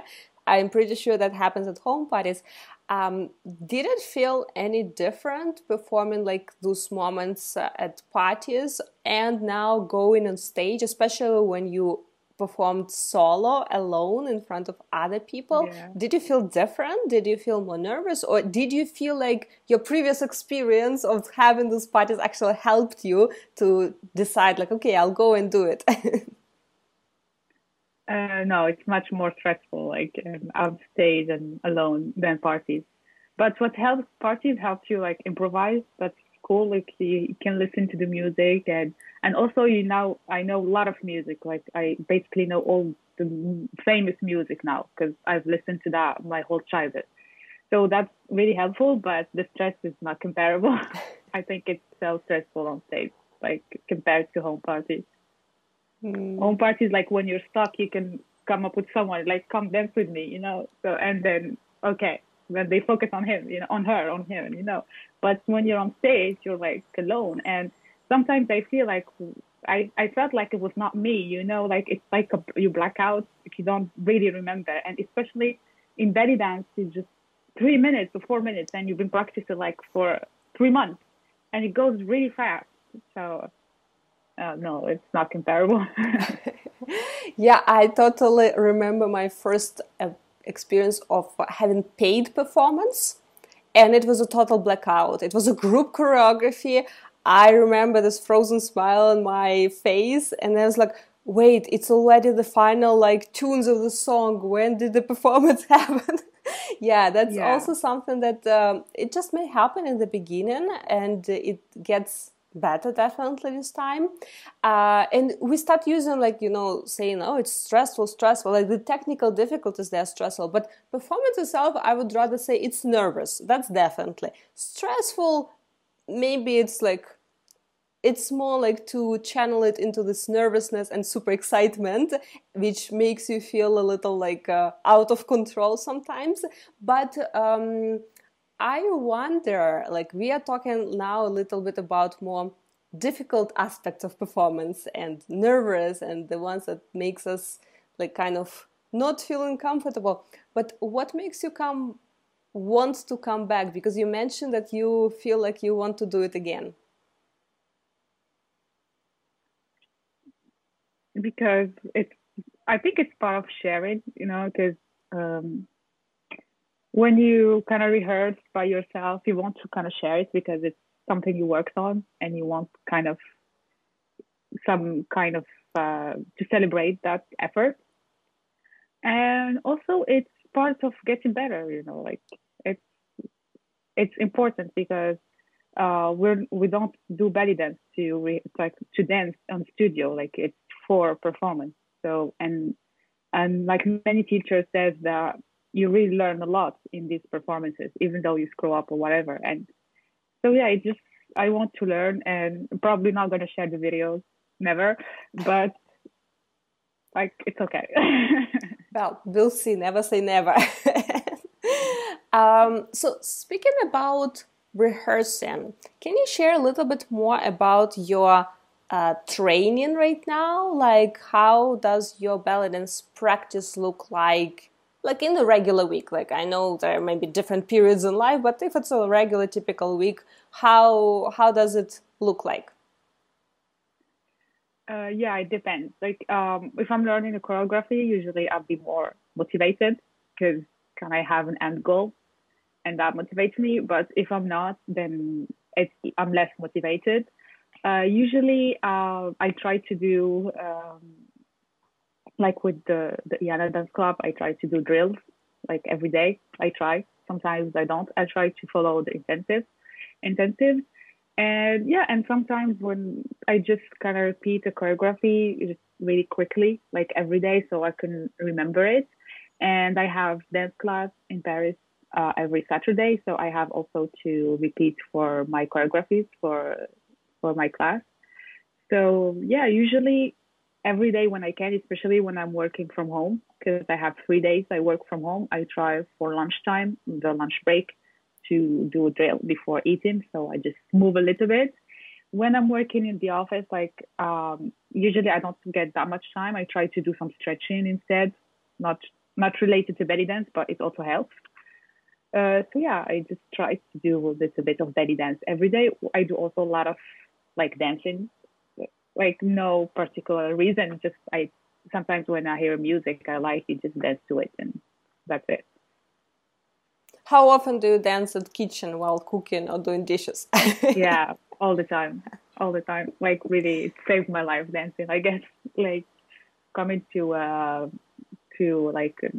I'm pretty sure that happens at home parties. Um, did it feel any different performing like those moments uh, at parties and now going on stage, especially when you performed solo alone in front of other people yeah. did you feel different did you feel more nervous or did you feel like your previous experience of having those parties actually helped you to decide like okay i'll go and do it Uh, no, it's much more stressful, like um, stage and alone than parties. But what helps parties helps you like improvise. That's cool. Like you can listen to the music and and also you know I know a lot of music. Like I basically know all the famous music now because I've listened to that my whole childhood. So that's really helpful. But the stress is not comparable. I think it's so stressful on stage, like compared to home parties. Mm. Home parties, like when you're stuck, you can come up with someone like come dance with me, you know. So and then okay, when they focus on him, you know, on her, on him, you know. But when you're on stage, you're like alone, and sometimes I feel like I I felt like it was not me, you know, like it's like a, you black out if you don't really remember, and especially in belly dance, it's just three minutes or four minutes, and you've been practicing like for three months, and it goes really fast. So uh, no, it's not comparable. yeah, I totally remember my first uh, experience of having paid performance, and it was a total blackout. It was a group choreography. I remember this frozen smile on my face, and I was like, wait, it's already the final like tunes of the song. When did the performance happen? yeah, that's yeah. also something that um, it just may happen in the beginning, and it gets better definitely this time. Uh, and we start using like you know saying oh it's stressful stressful. Like the technical difficulties they're stressful. But performance itself i would rather say it's nervous. That's definitely. Stressful maybe it's like it's more like to channel it into this nervousness and super excitement which makes you feel a little like uh, out of control sometimes. But um, I wonder, like, we are talking now a little bit about more difficult aspects of performance and nervous and the ones that makes us like kind of not feeling comfortable. But what makes you come want to come back? Because you mentioned that you feel like you want to do it again. Because it's, I think it's part of sharing, you know, because um, when you kind of rehearse by yourself, you want to kind of share it because it's something you worked on and you want kind of some kind of uh, to celebrate that effort. And also, it's part of getting better. You know, like it's it's important because uh, we're we don't do belly dance to re, like to dance on studio. Like it's for performance. So and and like many teachers says that you really learn a lot in these performances, even though you screw up or whatever. And so yeah, it just I want to learn and probably not gonna share the videos, never. But like it's okay. well, we'll see. Never say never. um, so speaking about rehearsing, can you share a little bit more about your uh, training right now? Like, how does your belly dance practice look like like in the regular week like i know there may be different periods in life but if it's a regular typical week how how does it look like? Uh, yeah it depends. Like um, if i'm learning a choreography usually i'll be more motivated because can i have an end goal? And that motivates me but if i'm not then it's i'm less motivated. Uh, usually, uh, I try to do um, like with the the Iana Dance Club. I try to do drills like every day. I try. Sometimes I don't. I try to follow the intensive, intensive, and yeah. And sometimes when I just kind of repeat a choreography just really quickly, like every day, so I can remember it. And I have dance class in Paris uh, every Saturday, so I have also to repeat for my choreographies for for my class. So yeah, usually every day when I can, especially when I'm working from home, because I have three days I work from home. I try for lunchtime, the lunch break, to do a drill before eating. So I just move a little bit. When I'm working in the office, like um, usually I don't get that much time. I try to do some stretching instead, not not related to belly dance, but it also helps. Uh, so yeah, I just try to do a little bit of belly dance every day. I do also a lot of like dancing, like no particular reason. Just I sometimes when I hear music I like it, just dance to it, and that's it. How often do you dance at the kitchen while cooking or doing dishes? yeah, all the time, all the time. Like really, it saved my life dancing. I guess like coming to uh to like a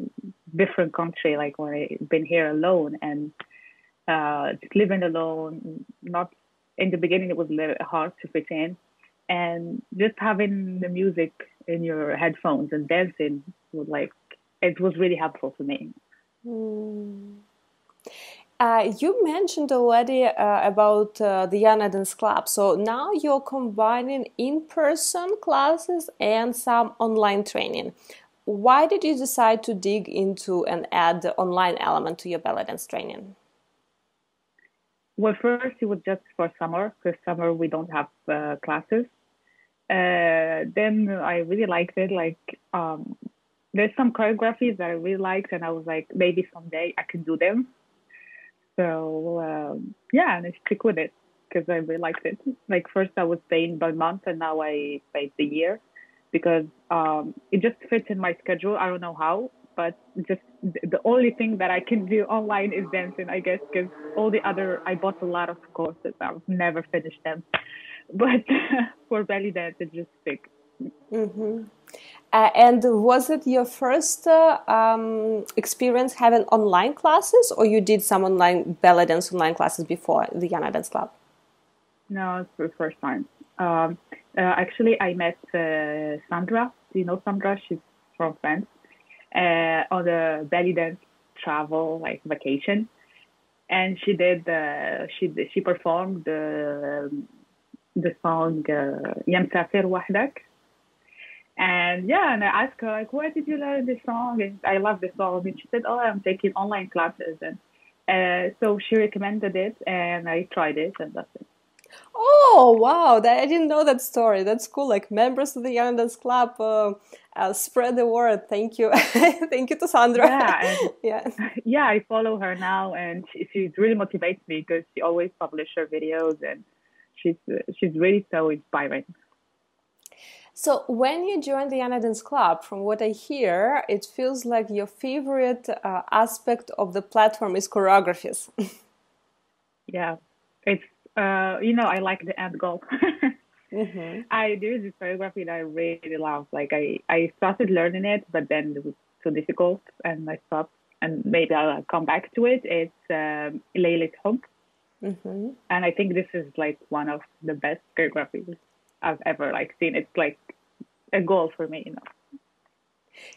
different country, like when I've been here alone and uh just living alone, not in the beginning it was a little hard to fit in and just having the music in your headphones and dancing was like it was really helpful for me mm. uh, you mentioned already uh, about uh, the Iana Dance Club. So now you're combining in-person classes and some online training. Why did you decide to dig into and add the online element to your belly dance training? Well, first it was just for summer because summer we don't have uh, classes. Uh, then I really liked it. Like um, there's some choreographies that I really liked, and I was like, maybe someday I can do them. So um, yeah, and I stick with it because I really liked it. Like first I was paying by month, and now I pay the year because um, it just fits in my schedule. I don't know how, but just the only thing that I can do online is dancing, I guess, because all the other I bought a lot of courses. I've never finished them, but for belly dance, it just stick. Mm-hmm. Uh, and was it your first uh, um, experience having online classes, or you did some online belly dance online classes before the Iana Dance Club? No, it's the first time. Um, uh, actually, I met uh, Sandra. Do you know Sandra? She's from France uh, on the belly dance travel like vacation, and she did uh, she she performed the the song uh, "يا مسافر And yeah, and I asked her like, "Where did you learn this song?" And I love this song. And she said, "Oh, I'm taking online classes." And uh, so she recommended it, and I tried it, and that's it. Oh wow! That, I didn't know that story. That's cool. Like members of the Iana Dance Club uh, uh, spread the word. Thank you, thank you to Sandra. Yeah, and, yeah, yeah. I follow her now, and she, she really motivates me because she always publishes her videos and she's she's really so inspiring. So when you joined the Iana Dance Club, from what I hear, it feels like your favorite uh, aspect of the platform is choreographies. yeah, it's uh, you know, I like the end goal. mm-hmm. I do this choreography that I really love. Like I, I started learning it, but then it was too difficult, and I stopped. And maybe I'll come back to it. It's um, Laylet Hob, mm-hmm. and I think this is like one of the best choreographies I've ever like seen. It's like a goal for me, you know.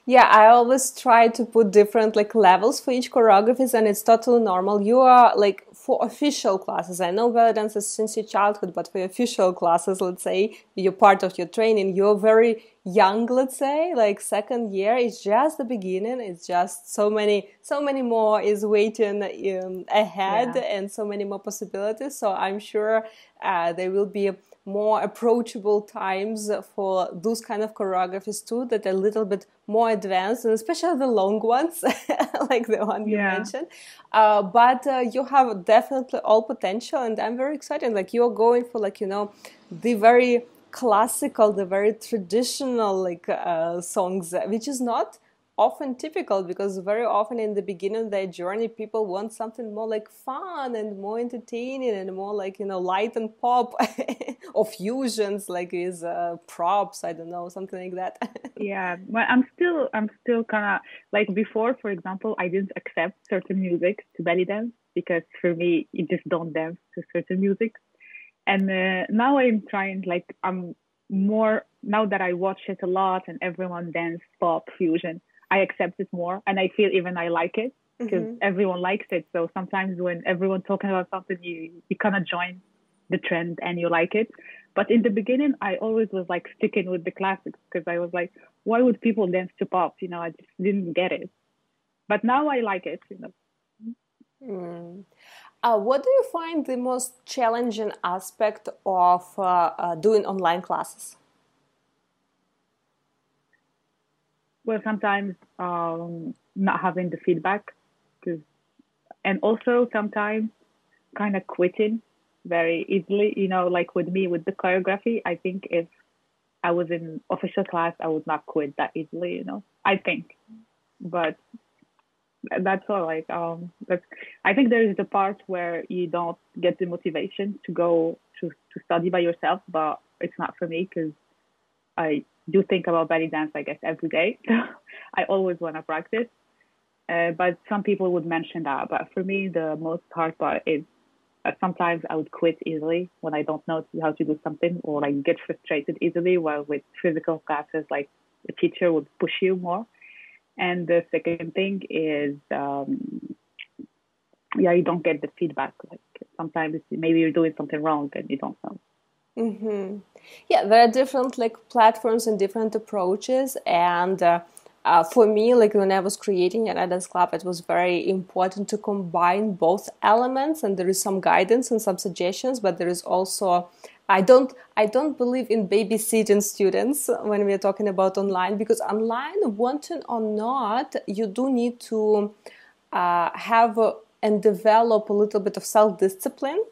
Yeah, I always try to put different like levels for each choreographies, and it's totally normal. You are like for official classes. I know belly dances since your childhood, but for official classes, let's say you're part of your training, you're very young. Let's say like second year is just the beginning. It's just so many, so many more is waiting um, ahead, yeah. and so many more possibilities. So I'm sure uh, there will be more approachable times for those kind of choreographies too that are a little bit more advanced and especially the long ones like the one you mentioned. Uh, but uh, you have definitely all potential and i'm very excited. Like you're going for like you know the very classical the very traditional like uh, songs which is not often typical because very often in the beginning of their journey people want something more like fun and more entertaining and more like you know light and pop or fusions like with uh, props i don't know something like that. Yeah but i'm still i'm still kind of like before for example i didn't accept certain music to belly dance because for me you just don't dance to certain music. And uh, now i'm trying like i'm more now that i watch it a lot and everyone dance pop fusion I accept it more and I feel even I like it because mm-hmm. everyone likes it. So sometimes when everyone's talking about something, you, you kind of join the trend and you like it. But in the beginning, I always was like sticking with the classics because I was like, why would people dance to pop? You know, I just didn't get it. But now I like it, you know. Mm. Uh, what do you find the most challenging aspect of uh, uh, doing online classes? Well sometimes um, not having the feedback because and also sometimes kind of quitting very easily you know like with me with the choreography i think if i was in official class i would not quit that easily you know i think. But that's all like um that's i think there is the part where you don't get the motivation to go to to study by yourself but it's not for me because i do think about belly dance, I guess, every day. I always want to practice. Uh, but some people would mention that. But for me, the most hard part is uh, sometimes I would quit easily when I don't know how to do something or like get frustrated easily. While with physical classes, like the teacher would push you more. And the second thing is, um, yeah, you don't get the feedback. Like sometimes maybe you're doing something wrong and you don't know. Mm-hmm. Yeah, there are different like platforms and different approaches, and uh, uh, for me, like when I was creating Iana Dance Club, it was very important to combine both elements, and there is some guidance and some suggestions, but there is also I don't I don't believe in babysitting students when we are talking about online because online, wanting or not, you do need to uh, have and develop a little bit of self discipline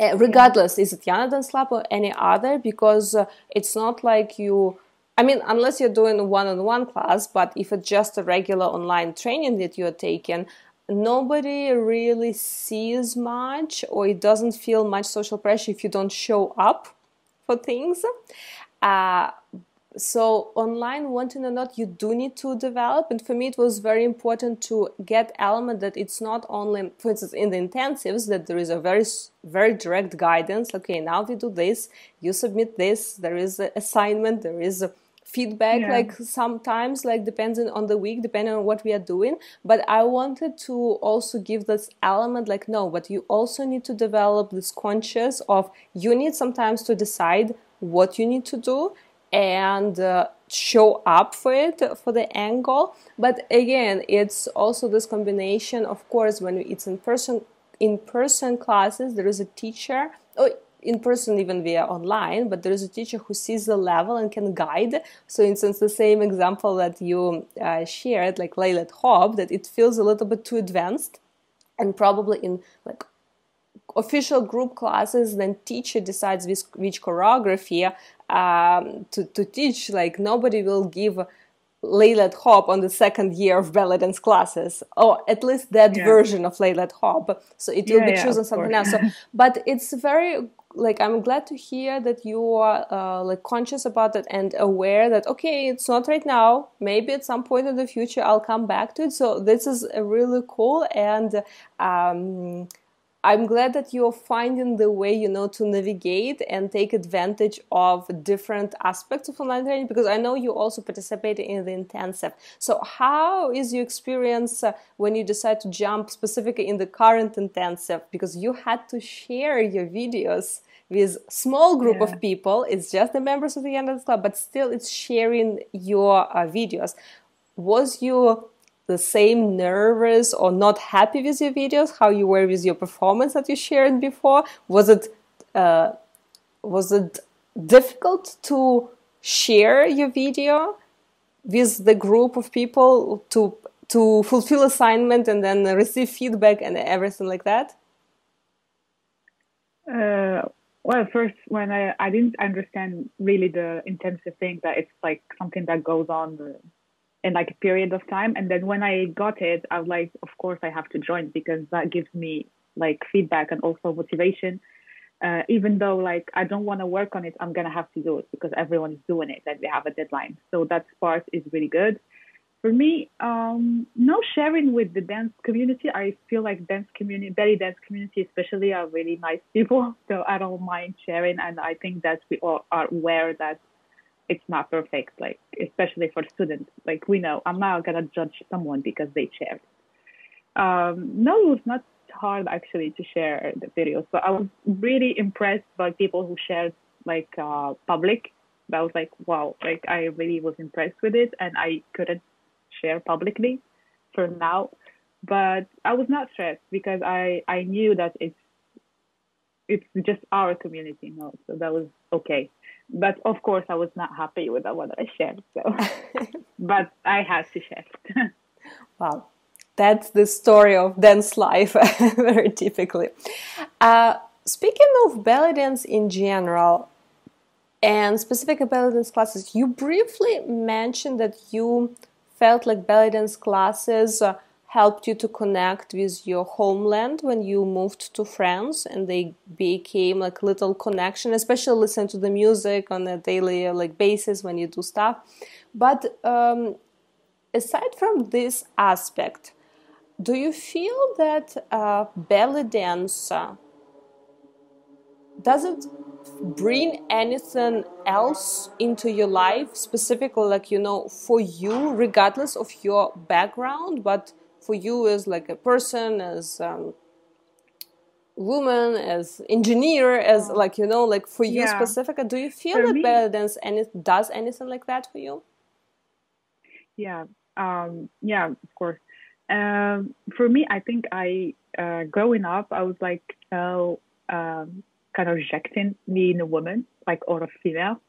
uh, regardless is it Iana Dance or any other? Because uh, it's not like you I mean unless you're doing one-on-one class but if it's just a regular online training that you're taking nobody really sees much or it doesn't feel much social pressure if you don't show up for things. Uh, so online wanting or not you do need to develop. And for me it was very important to get element that it's not only for instance in the intensives that there is a very very direct guidance. Okay now we do this you submit this there is an assignment there is a feedback yeah. like sometimes like depending on the week depending on what we are doing. But i wanted to also give this element like no but you also need to develop this conscious of you need sometimes to decide what you need to do and uh, show up for it for the angle but again it's also this combination of course when it's in person in person classes there is a teacher or in person even via online but there is a teacher who sees the level and can guide. So instance the same example that you uh, shared like Laylet Hob that it feels a little bit too advanced and probably in like official group classes then teacher decides which, which choreography um, to, to teach like nobody will give Laylet Hob on the second year of belly dance classes, or at least that yeah. version of Laylet Hob. So it will yeah, be yeah, chosen something else. So, but it's very like I'm glad to hear that you are uh, like conscious about it and aware that okay, it's not right now. Maybe at some point in the future I'll come back to it. So this is really cool and. Um, I'm glad that you're finding the way, you know, to navigate and take advantage of different aspects of online training because I know you also participated in the intensive. So, how is your experience uh, when you decide to jump specifically in the current intensive? Because you had to share your videos with small group yeah. of people. It's just the members of the Dance Club, but still, it's sharing your uh, videos. Was your the same nervous or not happy with your videos how you were with your performance that you shared before? Was it uh, was it difficult to share your video with the group of people to to fulfill assignment and then receive feedback and everything like that? Uh, well first when I, I didn't understand really the intensive thing that it's like something that goes on in like a period of time. And then when I got it, I was like, of course I have to join because that gives me like feedback and also motivation. Uh, even though like I don't want to work on it, I'm gonna have to do it because everyone is doing it and they have a deadline. So that part is really good. For me, um, no sharing with the dance community. I feel like dance community, belly dance community, especially, are really nice people. So I don't mind sharing, and I think that we all are aware that it's not perfect. Like especially for students, like we know I'm not gonna judge someone because they shared. Um, no, it was not hard actually to share the videos. So I was really impressed by people who shared like uh, public. I was like, wow, like I really was impressed with it, and I couldn't share publicly for now. But I was not stressed because I I knew that it's it's just our community, know, so that was okay. But of course, I was not happy with what I shared. So, but I had to share. wow, that's the story of dance life, very typically. Uh, speaking of belly dance in general, and specific belly dance classes, you briefly mentioned that you felt like belly dance classes uh, helped you to connect with your homeland when you moved to France and they became like little connection, especially listen to the music on a daily like basis when you do stuff. But um, aside from this aspect, do you feel that belly dance does it bring anything else into your life specifically like you know for you regardless of your background but for you as like a person as um, woman as engineer as like you know like for you yeah. specifically do you feel for that and it does anything like that for you? Yeah. Um yeah of course. Um for me i think i uh growing up i was like so um kind of rejecting being a woman, like or a female,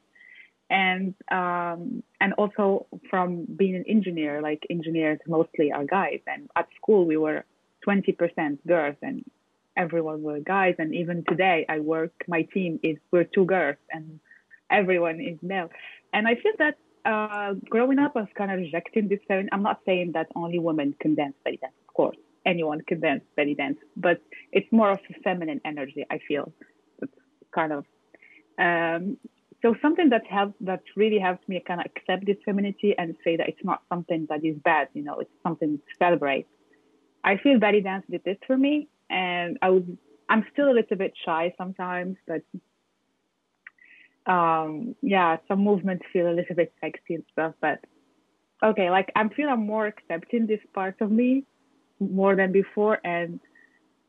and um, and also from being an engineer, like engineers mostly are guys, and at school we were 20% girls, and everyone were guys, and even today I work, my team is we're two girls, and everyone is male, and I feel that uh, growing up I was kind of rejecting this. Thing. I'm not saying that only women can dance belly dance, of course anyone can dance belly dance, but it's more of a feminine energy, I feel It's kind of. Um, so something that helps, that really helps me kind of accept this femininity and say that it's not something that is bad, you know, it's something to celebrate. I feel belly dance did this for me, and I would, I'm still a little bit shy sometimes, but um, yeah, some movements feel a little bit sexy and stuff, but okay, like I'm feeling more accepting this part of me more than before, and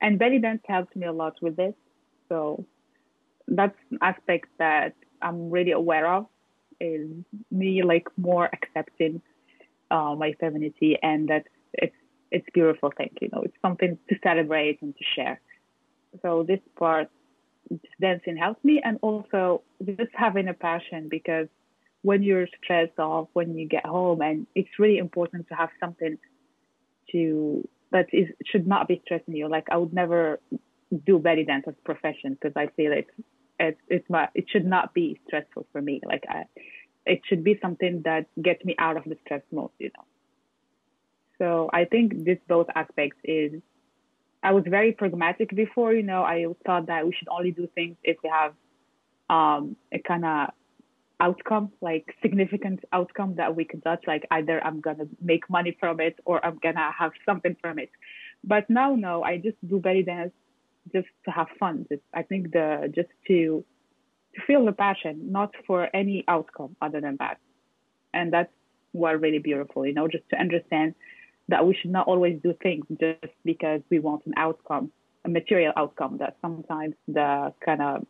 and belly dance helped me a lot with this. So that's an aspect that I'm really aware of is me like more accepting uh, my femininity and that it's it's beautiful thing you know. It's something to celebrate and to share. So this part dancing helps me and also just having a passion because when you're stressed off when you get home and it's really important to have something to that is should not be stressing you. Like i would never do belly dance as a profession because i feel it's it's it's my it should not be stressful for me. Like I, it should be something that gets me out of the stress mode, you know. So I think this both aspects is I was very pragmatic before, you know, I thought that we should only do things if we have um a kind of outcome, like significant outcome that we can touch, like either I'm gonna make money from it or I'm gonna have something from it. But now no, I just do belly dance just to have fun. Just, I think the just to to feel the passion, not for any outcome other than that. And that's what really beautiful, you know, just to understand that we should not always do things just because we want an outcome, a material outcome. That sometimes the kind of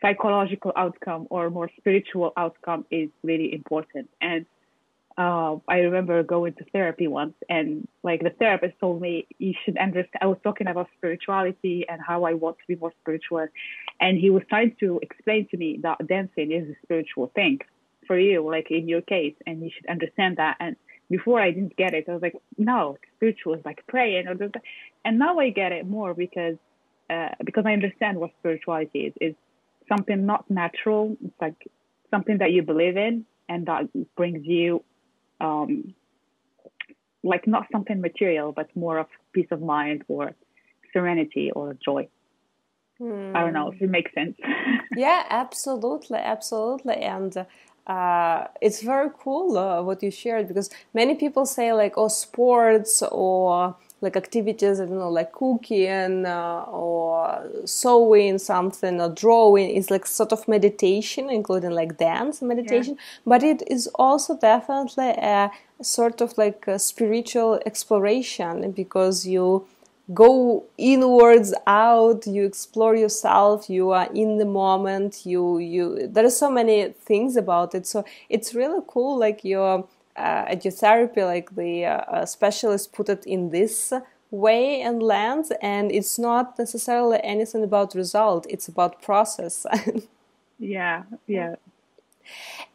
psychological outcome or more spiritual outcome is really important. And uh, I remember going to therapy once, and like the therapist told me, you should understand. I was talking about spirituality and how I want to be more spiritual, and he was trying to explain to me that dancing is a spiritual thing for you, like in your case, and you should understand that. And before I didn't get it, I was like, no, spiritual is like praying, or and now I get it more because uh, because I understand what spirituality is. It's something not natural. It's like something that you believe in and that brings you um, like not something material, but more of peace of mind or serenity or joy. Mm. I don't know if it makes sense. yeah, absolutely, absolutely, and uh, it's very cool uh, what you shared because many people say like, oh, sports or like activities, I don't know, like cooking uh, or sewing something or drawing is like sort of meditation, including like dance meditation. Yeah. But it is also definitely a sort of like a spiritual exploration because you go inwards out you explore yourself you are in the moment you you there are so many things about it so it's really cool like your uh, at your therapy like the uh, specialist put it in this way and lens and it's not necessarily anything about result it's about process. Yeah yeah.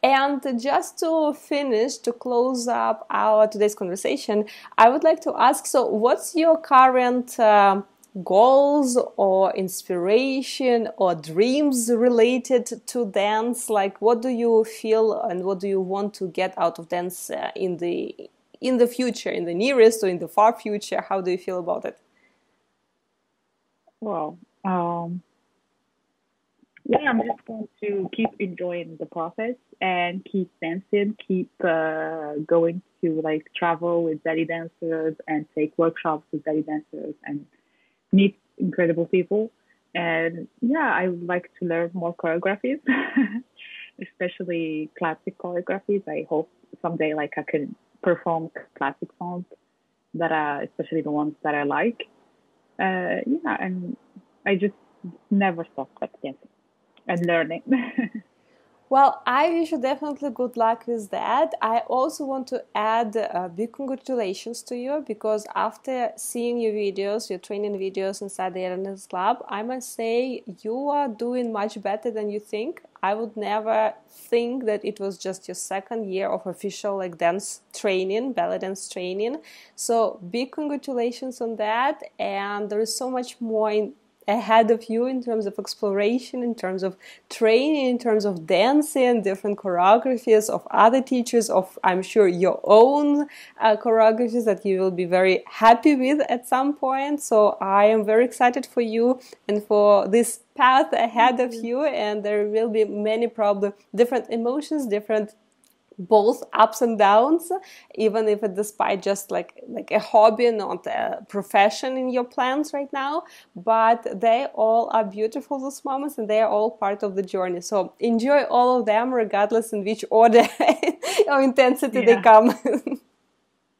And just to finish, to close up our today's conversation, I would like to ask so, what's your current uh, goals or inspiration or dreams related to dance? Like, what do you feel and what do you want to get out of dance uh, in the in the future, in the nearest or in the far future? How do you feel about it? Well, um, yeah, I'm just going to keep enjoying the process and keep dancing, keep uh, going to like travel with belly dancers and take workshops with belly dancers and meet incredible people. And yeah, I would like to learn more choreographies, especially classic choreographies. I hope someday like I can perform classic songs that are especially the ones that I like. Uh, yeah, and I just never stop dancing and learning. well, I wish you definitely good luck with that. I also want to add uh, big congratulations to you because after seeing your videos, your training videos inside the Airness Club, I must say you are doing much better than you think. I would never think that it was just your second year of official like dance training, belly dance training. So big congratulations on that, and there is so much more in ahead of you in terms of exploration, in terms of training, in terms of dancing, different choreographies of other teachers, of I'm sure your own uh, choreographies that you will be very happy with at some point. So I am very excited for you and for this path ahead of you, and there will be many probably different emotions, different both ups and downs even if it despite just like like a hobby not a profession in your plans right now. But they all are beautiful those moments and they are all part of the journey. So enjoy all of them regardless in which order or intensity yeah. they come.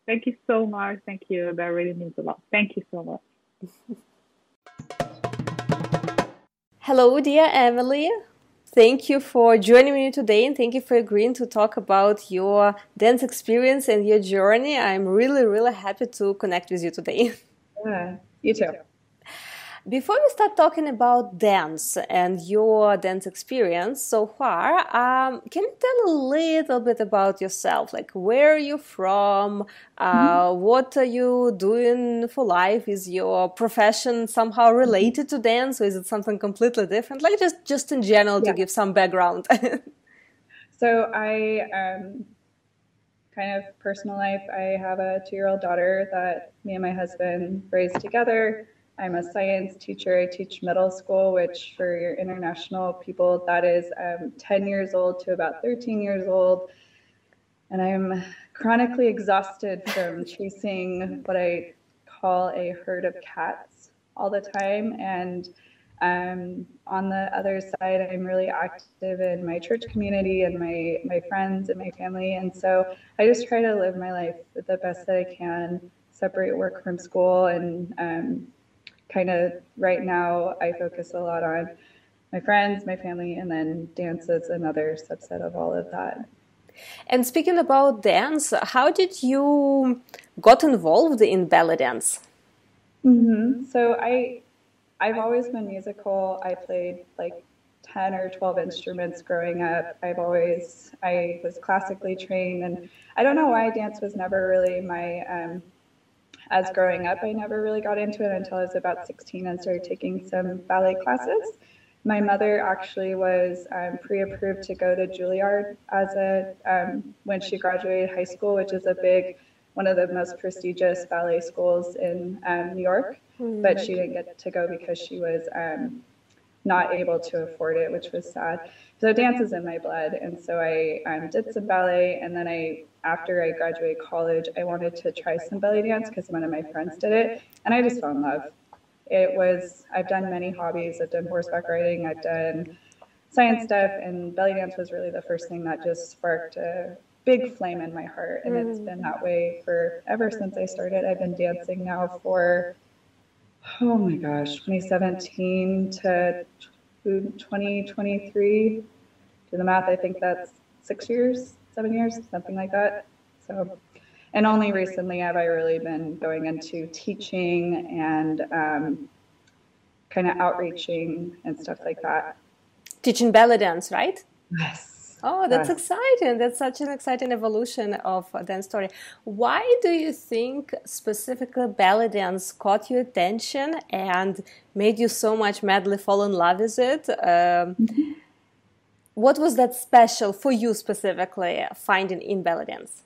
Thank you so much. Thank you. That really means a lot. Thank you so much. Hello dear emily Thank you for joining me today and thank you for agreeing to talk about your dance experience and your journey. I'm really, really happy to connect with you today. Yeah, you too. Before we start talking about dance and your dance experience so far, um, can you tell a little bit about yourself? Like, where are you from? Uh, mm-hmm. What are you doing for life? Is your profession somehow related to dance, or is it something completely different? Like, just just in general yeah. to give some background. so I. Um, kind of personal life, I have a two year old daughter that me and my husband raised together. I'm a science teacher. I teach middle school, which for your international people, that is um, 10 years old to about 13 years old. And I'm chronically exhausted from chasing what I call a herd of cats all the time. And um, on the other side, I'm really active in my church community and my, my friends and my family. And so I just try to live my life the best that I can, separate work from school, and um, kind of right now I focus a lot on my friends, my family, and then dance is another subset of all of that. And speaking about dance, how did you got involved in belly dance? Mm-hmm. So I, I've always been musical. I played like 10 or 12 instruments growing up. I've always, I was classically trained and I don't know why dance was never really my um, as growing up, I never really got into it until I was about 16 and started taking some ballet classes. My mother actually was um, pre-approved to go to Juilliard as a um, when she graduated high school, which is a big one of the most prestigious ballet schools in um, New York, but she didn't get to go because she was um, not able to afford it, which was sad. So dance is in my blood, and so I um, did some ballet, and then I, after I graduated college, I wanted to try some belly dance because one of my friends did it, and I just fell in love. It was I've done many hobbies. I've done horseback riding. I've done science stuff, and belly dance was really the first thing that just sparked a big flame in my heart, and it's been that way for ever since I started. I've been dancing now for oh my gosh, 2017 to 2023. Do the math, I think that's six years, seven years, something like that. So, and only recently have I really been going into teaching and um, kind of outreaching and stuff like that. Teaching belly dance, right? Yes. Oh, that's exciting. That's such an exciting evolution of dance story. Why do you think specifically belly dance caught your attention and made you so much madly fall in love with it? Um, mm-hmm. What was that special for you specifically finding in belly dance?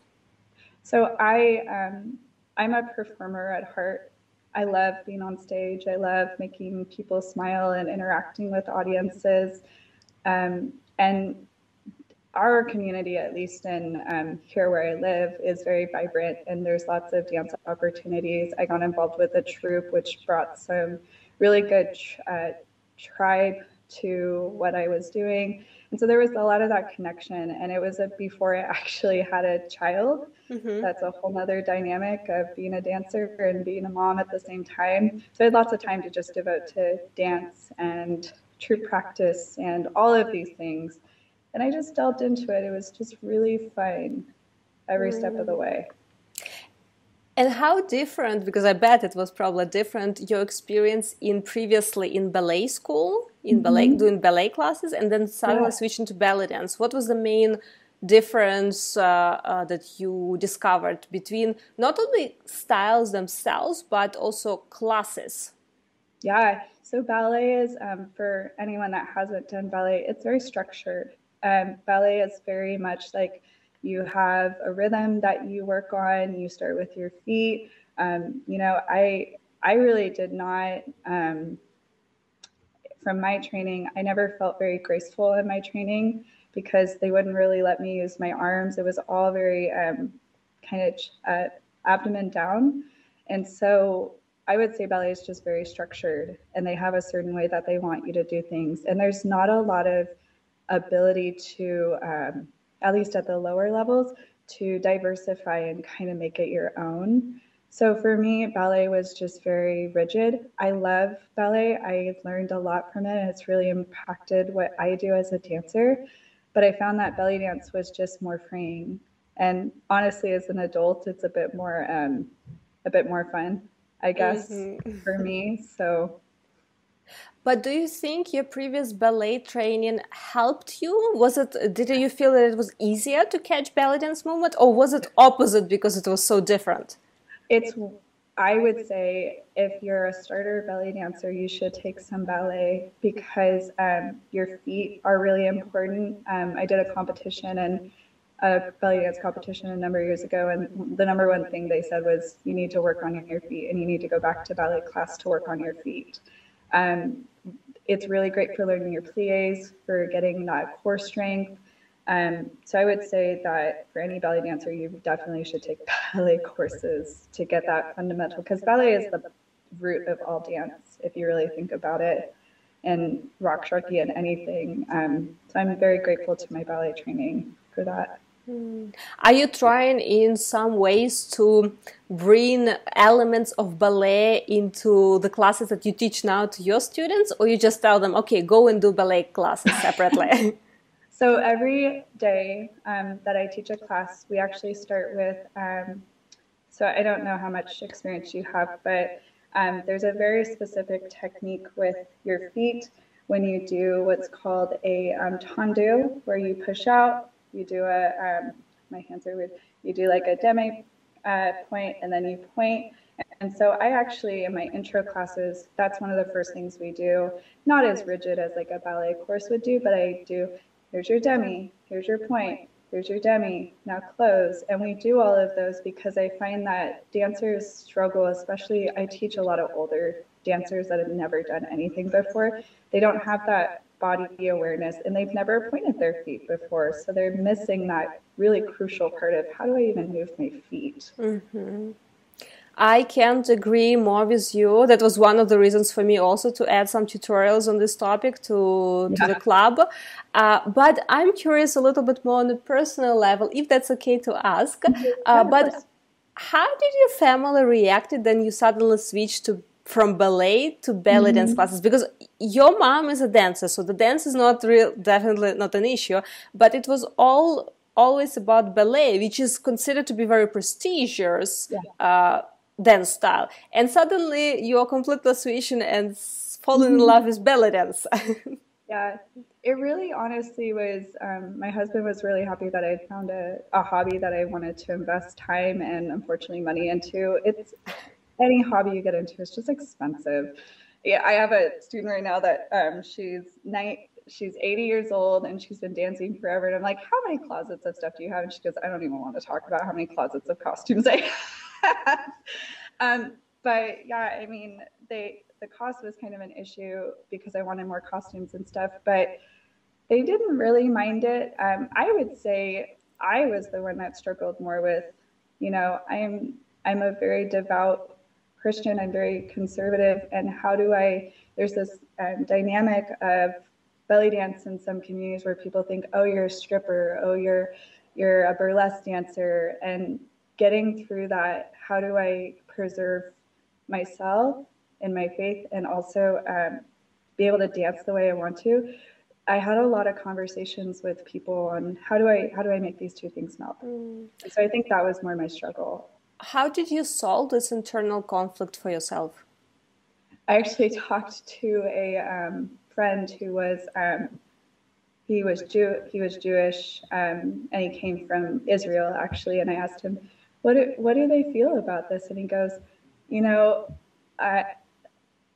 So I, um, I'm a performer at heart. I love being on stage. I love making people smile and interacting with audiences. Um, and our community, at least in um, here where I live, is very vibrant and there's lots of dance opportunities. I got involved with a troupe, which brought some really good uh, tribe to what I was doing. And so there was a lot of that connection. And it was a, before I actually had a child. Mm-hmm. That's a whole other dynamic of being a dancer and being a mom at the same time. So I had lots of time to just devote to dance and true practice and all of these things and I just delved into it. It was just really fun every mm. step of the way. And how different, because I bet it was probably different, your experience in previously in ballet school, in mm-hmm. ballet, doing ballet classes, and then suddenly yeah. switching to belly dance. What was the main difference uh, uh, that you discovered between not only styles themselves, but also classes? Yeah, so ballet is, um, for anyone that hasn't done ballet, it's very structured. Um, ballet is very much like you have a rhythm that you work on. You start with your feet. Um, you know, I I really did not. Um, from my training, I never felt very graceful in my training because they wouldn't really let me use my arms. It was all very um, kind of uh, abdomen down, and so I would say ballet is just very structured, and they have a certain way that they want you to do things. And there's not a lot of ability to, um, at least at the lower levels, to diversify and kind of make it your own. So for me, ballet was just very rigid. I love ballet. I learned a lot from it, and it's really impacted what I do as a dancer. But I found that belly dance was just more freeing. And honestly, as an adult, it's a bit more, um, a bit more fun, I guess, mm-hmm. for me. So but do you think your previous ballet training helped you? Was it did you feel that it was easier to catch belly dance movement or was it opposite because it was so different? It's I would say if you're a starter belly dancer, you should take some ballet because um, your feet are really important. Um, I did a competition and a belly dance competition a number of years ago, and the number one thing they said was you need to work on your feet and you need to go back to ballet class to work on your feet. Um, it's really great for learning your plies, for getting that core strength. Um, so I would say that for any belly dancer, you definitely should take ballet courses to get that fundamental, because ballet is the root of all dance, if you really think about it, and raqs sharqi and anything. Um, so I'm very grateful to my ballet training for that. Hmm. Are you trying in some ways to bring elements of ballet into the classes that you teach now to your students, or you just tell them, okay, go and do ballet classes separately? so every day um, that I teach a class, we actually start with. Um, so I don't know how much experience you have, but um, there's a very specific technique with your feet when you do what's called a um, tendu, where you push out you do a, um, my hands are weird, you do like a demi uh, point and then you point. And so I actually, in my intro classes, that's one of the first things we do. Not as rigid as like a ballet course would do, but I do, here's your demi, here's your point, here's your demi, now close. And we do all of those because I find that dancers struggle, especially I teach a lot of older dancers that have never done anything before. They don't have that body awareness and they've never pointed their feet before. So they're missing that really crucial part of how do I even move my feet? Mm-hmm. I can't agree more with you. That was one of the reasons for me also to add some tutorials on this topic to, yeah. to the club. Uh, but I'm curious a little bit more on a personal level, if that's okay to ask. Uh, but how did your family react then you suddenly switched to from ballet to belly mm-hmm. dance classes because your mom is a dancer so the dance is not real definitely not an issue but it was all always about ballet which is considered to be very prestigious yeah. uh, dance style and suddenly you're completely switching and falling in mm-hmm. love with belly dance yeah it really honestly was um, my husband was really happy that i found a, a hobby that i wanted to invest time and unfortunately money into it's any hobby you get into is just expensive. Yeah i have a student right now that um, she's night she's 80 years old and she's been dancing forever and i'm like how many closets of stuff do you have? And she goes i don't even want to talk about how many closets of costumes i um, but yeah, I mean, they the cost was kind of an issue because I wanted more costumes and stuff, but they didn't really mind it. Um, I would say I was the one that struggled more with, you know, I'm I'm a very devout Christian. I'm very conservative, and how do I? There's this um, dynamic of belly dance in some communities where people think, oh, you're a stripper, oh, you're you're a burlesque dancer, and getting through that, how do I preserve myself and my faith and also um, be able to dance the way I want to? I had a lot of conversations with people on how do I how do I make these two things melt. Mm. So I think that was more my struggle. How did you solve this internal conflict for yourself? I actually talked to a um, friend who was um, he was Jew he was Jewish um, and he came from Israel actually, and I asked him what do, what do they feel about this? And he goes, you know, I,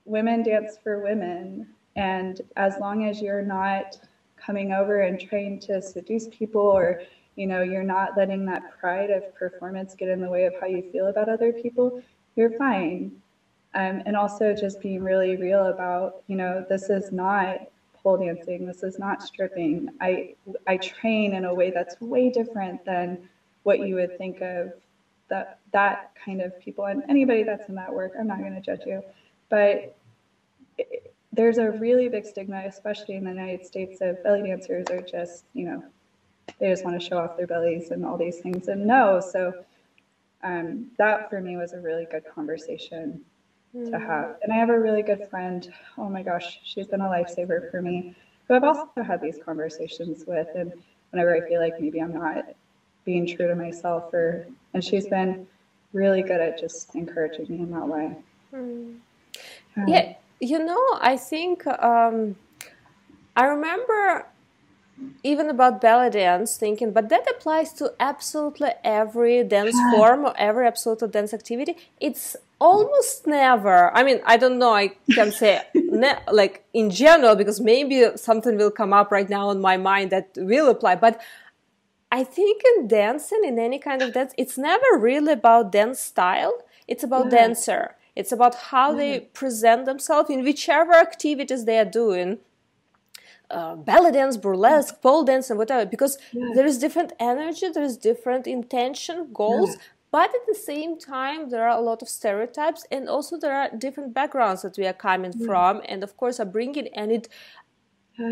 women dance for women. And as long as you're not coming over and trying to seduce people or, you know, you're not letting that pride of performance get in the way of how you feel about other people, you're fine. Um, and also just being really real about, you know, this is not pole dancing. This is not stripping. I I train in a way that's way different than what you would think of that that kind of people and anybody that's in that work i'm not going to judge you but it, there's a really big stigma especially in the united states of belly dancers are just you know they just want to show off their bellies and all these things and no so um, that for me was a really good conversation mm. to have and i have a really good friend oh my gosh she's been a lifesaver for me who i've also had these conversations with and whenever i feel like maybe i'm not being true to myself or and she's been really good at just encouraging me in that way mm. um, yeah you know i think um, i remember even about belly dance thinking but that applies to absolutely every dance form or every absolute dance activity it's almost never i mean i don't know i can say ne- like in general because maybe something will come up right now in my mind that will apply but I think in dancing, in any kind of dance, it's never really about dance style. It's about yeah. dancer. It's about how yeah. they present themselves in whichever activities they are doing. Uh, belly dance, burlesque, pole dance, and whatever. Because yeah. there is different energy, there is different intention, goals. But at the same time, there are a lot of stereotypes, and also there are different backgrounds that we are coming from, and of course, are bringing. And it.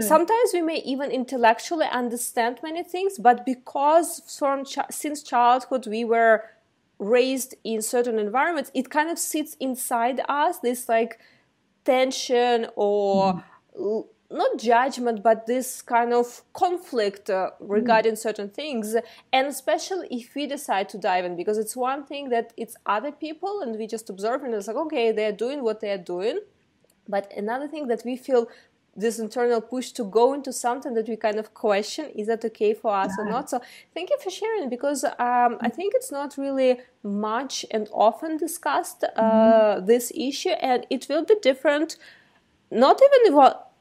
Sometimes we may even intellectually understand many things, but because from ch- since childhood we were raised in certain environments, it kind of sits inside us. This like tension or mm. Not judgment, but this kind of conflict uh, regarding mm. certain things. And especially if we decide to dive in, because it's one thing that it's other people and we just observe and it's like, okay, they're doing what they're doing. But another thing that we feel this internal push to go into something that we kind of question is that okay for us yeah. or not so thank you for sharing because um, i think it's not really much and often discussed uh, mm-hmm. this issue and it will be different not even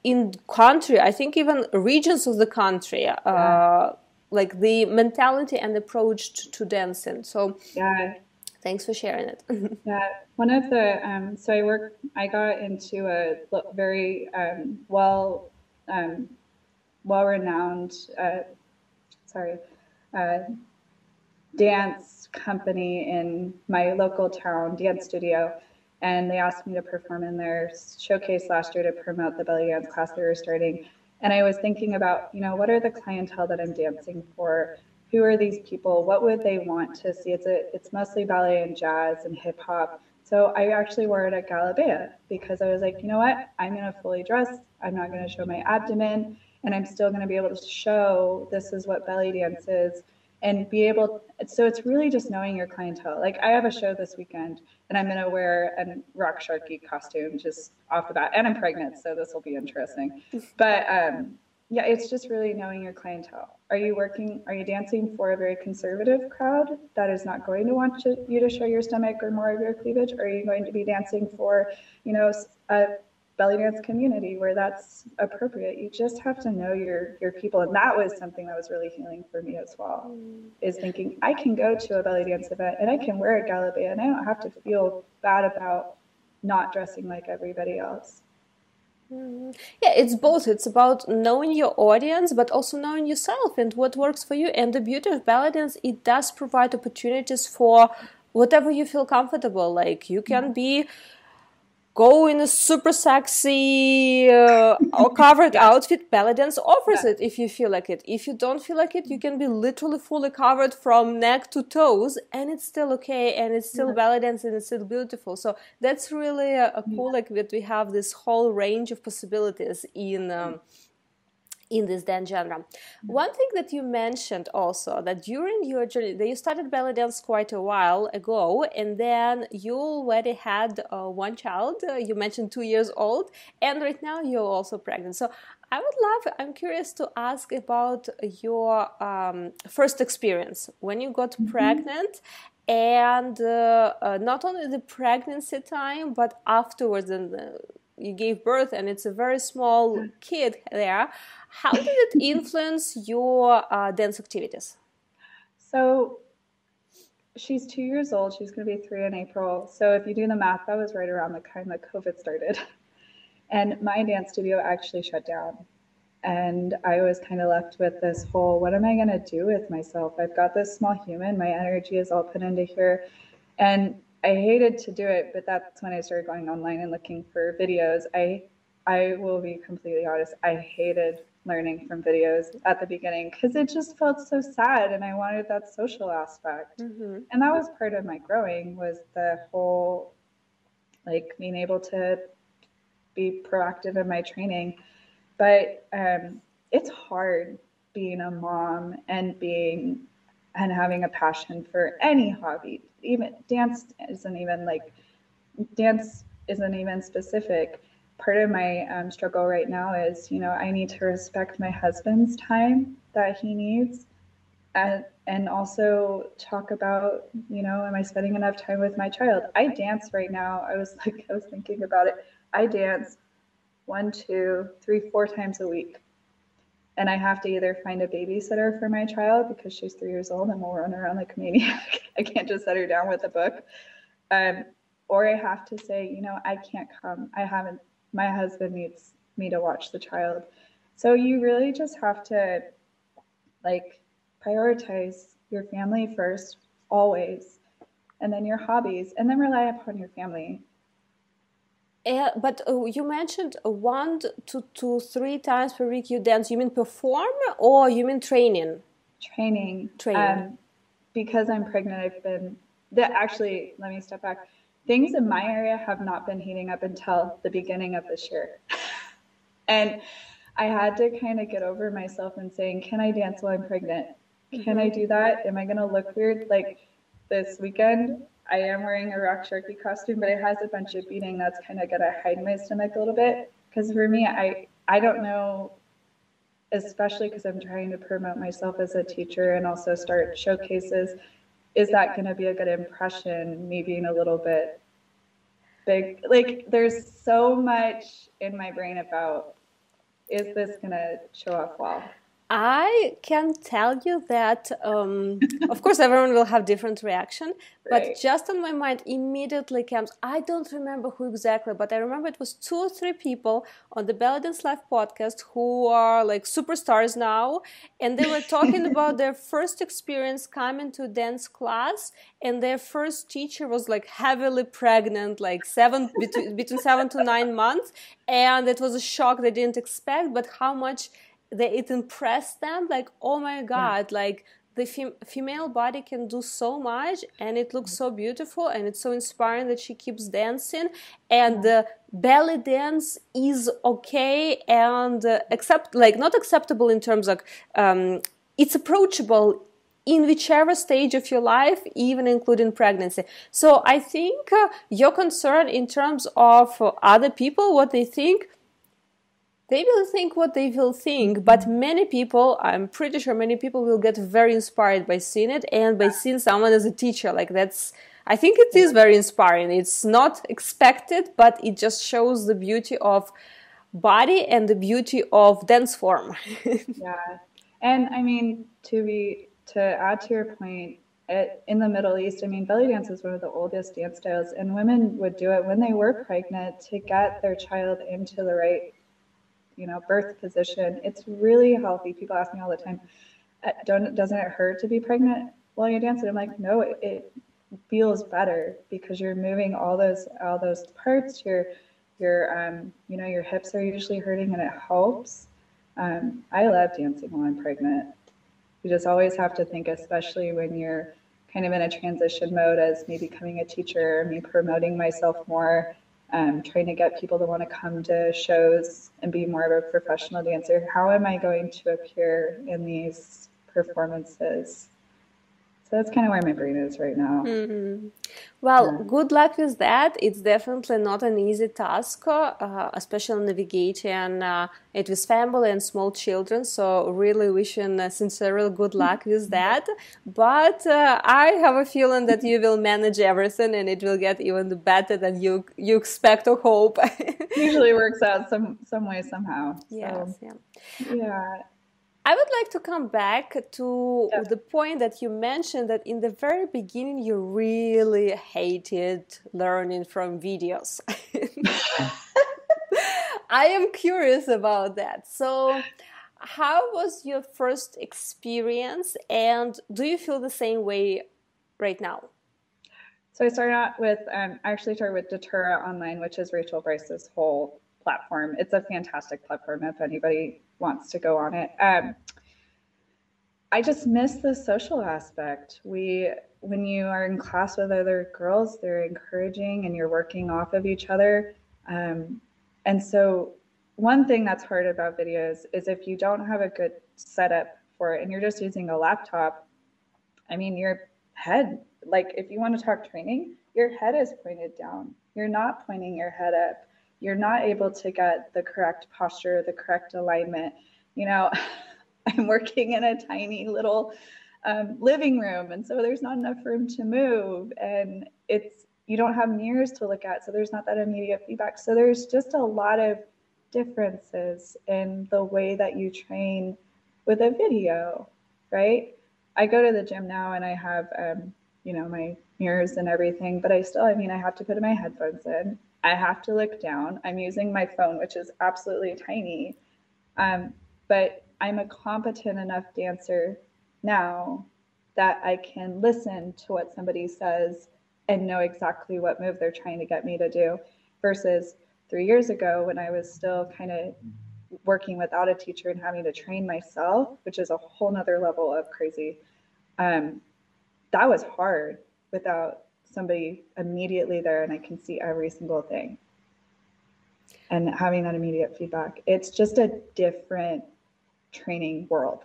in country i think even regions of the country uh, like the mentality and approach to, to dancing. So yeah, thanks for sharing it. yeah, one of the um, so I work. I got into a very um, well um, well renowned. Uh, sorry. Uh, dance company in my local town, dance studio, and they asked me to perform in their showcase last year to promote the belly dance class they were starting. And I was thinking about, you know, what are the clientele that I'm dancing for? Who are these people? What would they want to see? It's a, it's mostly ballet and jazz and hip hop. So I actually wore it at Galabea because I was like, you know what? I'm gonna fully dress. I'm not gonna show my abdomen, and I'm still gonna be able to show this is what belly dance is and be able so it's really just knowing your clientele. Like i have a show this weekend and i'm going to wear a raqs sharqi costume just off the bat and i'm pregnant so this will be interesting. But um, yeah it's just really knowing your clientele. Are you working are you dancing for a very conservative crowd that is not going to want you to show your stomach or more of your cleavage? Or are you going to be dancing for you know a belly dance community where that's appropriate. You just have to know your your people, and that was something that was really healing for me as well. Mm. Is thinking I can go to a belly dance event and I can wear a galabea, and I don't have to feel bad about not dressing like everybody else. Mm. Yeah, it's both. It's about knowing your audience, but also knowing yourself and what works for you. And the beauty of belly dance, it does provide opportunities for whatever you feel comfortable. Like you can mm. be go in a super sexy uh, or covered outfit belly dance offers yeah. it if you feel like it if you don't feel like it you can be literally fully covered from neck to toes and it's still okay and it's still yeah. dance and it's still beautiful so that's really a, a cool yeah. like that we have this whole range of possibilities in um, in this dance genre. One thing that you mentioned also that during your journey, that you started belly dance quite a while ago, and then you already had uh, one child. Uh, you mentioned two years old, and right now you're also pregnant. So I would love. I'm curious to ask about your um, first experience when you got mm-hmm. pregnant and uh, uh, not only the pregnancy time but afterwards and you gave birth and it's a very small kid there how did it influence your uh, dance activities? So she's two years old. She's going to be three in April. So if you do the math, that was right around the time that COVID started. And my dance studio actually shut down. And I was kind of left with this whole what am I going to do with myself? I've got this small human, my energy is all put into here. And I hated to do it, but that's when I started going online and looking for videos. I I will be completely honest, I hated learning from videos at the beginning because it just felt so sad and I wanted that social aspect. Mm-hmm. And that was part of my growing was the whole like being able to be proactive in my training. But um, it's hard being a mom and being and having a passion for any hobby. Even dance isn't even like dance isn't even specific part of my um, struggle right now is, you know, I need to respect my husband's time that he needs. And, and also talk about, you know, am I spending enough time with my child? I dance right now. I was like, I was thinking about it. I dance one, two, three, four times a week. And I have to either find a babysitter for my child because she's three years old and will run around like a maniac. I can't just set her down with a book. Um, or I have to say, you know, I can't come. I haven't my husband needs me to watch the child. So you really just have to like prioritize your family first, always, and then your hobbies, and then rely upon your family. Yeah, but uh, you mentioned one to, to three times per week you dance. You mean perform or you mean training? Training. Training. Um, because I'm pregnant, I've been. That actually, let me step back things in my area have not been heating up until the beginning of this year. and I had to kind of get over myself and saying, Can I dance while I'm pregnant? Can I do that? Am I going to look weird? Like this weekend, I am wearing a raqs sharqi costume, but it has a bunch of beading that's kind of to hide my stomach a little bit. Because for me, I, I don't know, especially because I'm trying to promote myself as a teacher and also start showcases is that to be a good impression? Me being a little bit big. Like, there's so much in my brain about is this to show up well? I can tell you that, um, of course, everyone will have different reaction, but Right. just on my mind immediately comes. I don't remember who exactly, but I remember it was two or three people on the Belly Dance Live podcast who are like superstars now, and they were talking about their first experience coming to dance class, and their first teacher was like heavily pregnant, like seven between between seven to nine months, and it was a shock they didn't expect, but how much they, it impressed them like oh my god like the fem- female body can do so much and it looks so beautiful and it's so inspiring that she keeps dancing and the belly dance is okay and uh, accept like not acceptable in terms of um, it's approachable in whichever stage of your life, even including pregnancy. So I think uh, your concern in terms of uh, other people, what they think, they will think what they will think but many people i'm pretty sure many people will get very inspired by seeing it and by seeing someone as a teacher. Like that's i think it is very inspiring. It's not expected but it just shows the beauty of body and the beauty of dance form. Yeah. And I mean, to be to add to your point, it, in the Middle East, I mean, belly dance is one of the oldest dance styles, and women would do it when they were pregnant to get their child into the right, you know, birth position. It's really healthy. People ask me all the time, "Uh, "Don't doesn't it hurt to be pregnant while you dance?" And I'm like, "No, it, it feels better because you're moving all those all those parts. Your your um, you know, your hips are usually hurting, and it helps." Um, I love dancing while I'm pregnant. You just always have to think, especially when you're kind of in a transition mode as me becoming a teacher, me promoting myself more, um, trying to get people to want to come to shows and be more of a professional dancer. How am I going to appear in these performances? So that's kind of where my brain is right now. Mhm. Well, Yeah. good luck with that. It's definitely not an easy task, uh, especially navigating uh, it with family and small children. So, really wishing uh, sincerely good luck with that. But uh, I have a feeling that you will manage everything, and it will get even better than you you expect or hope. Usually works out some some way somehow. So, yes, yeah. yeah. I would like to come back to Yeah. the point that you mentioned that in the very beginning you really hated learning from videos. I am curious about that. So, how was your first experience, and do you feel the same way right now? So I started out with, um, I actually started with Datura Online, which is Rachel Brice's whole platform. It's a fantastic platform if anybody wants to go on it. Um, I just miss the social aspect. We, when you are in class with other girls, they're encouraging and you're working off of each other. Um, and so, one thing that's hard about videos is if you don't have a good setup for it and you're just using a laptop, I mean, your head, like if you want to talk training, your head is pointed down. You're not pointing your head up. You're not able to get the correct posture, the correct alignment. You know, I'm working in a tiny little um, living room, and so there's not enough room to move, and it's you don't have mirrors to look at, so there's not that immediate feedback. So there's just a lot of differences in the way that you train with a video, right? I go to the gym now and I have, um, you know, my mirrors and everything, but I still, I mean, I have to put my headphones in. I have to look down. I'm using my phone, which is absolutely tiny. Um, but I'm a competent enough dancer now that I can listen to what somebody says and know exactly what move they're trying to get me to do versus three years ago when I was still kind of working without a teacher and having to train myself, which is a whole nother level of crazy. Um, that was hard without somebody immediately there and I can see every single thing. And having that immediate feedback. It's just a different training world.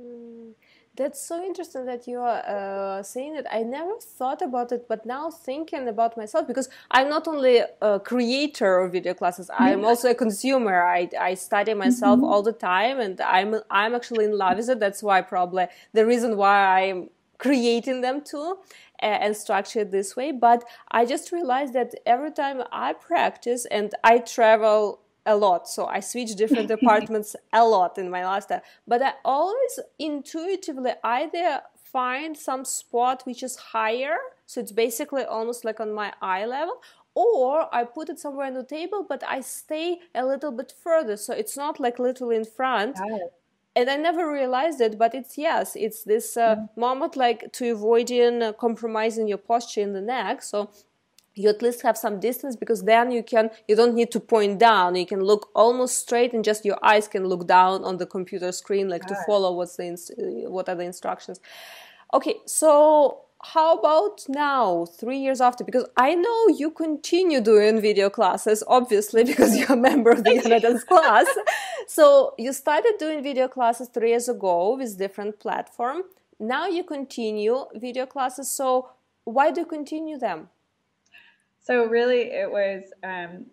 Mm, That's so interesting that you are uh, saying it. I never thought about it, but now thinking about myself, because I'm not only a creator of video classes, I'm also a consumer. I, I study myself all the time, and I'm I'm actually in love with it. That's why probably the reason why I'm creating them too and structured this way. But I just realized that every time I practice and I travel a lot. So I switch different departments a lot in my last time. But I always intuitively either find some spot which is higher, so it's basically almost like on my eye level, or I put it somewhere on the table, but I stay a little bit further, so it's not like literally in front. And I never realized it, but it's yes, it's this uh, mm-hmm. moment like to avoiding uh, compromising your posture in the neck. So you at least have some distance because then you can you don't need to point down you can look almost straight and just your eyes can look down on the computer screen like to follow what's the what are the instructions okay so how about now three years after? Because i know you continue doing video classes obviously because you're a member of the Iana Dance class. So you started doing video classes three years ago with different platform. Now you continue video classes. So why do you continue them? So really, it was um,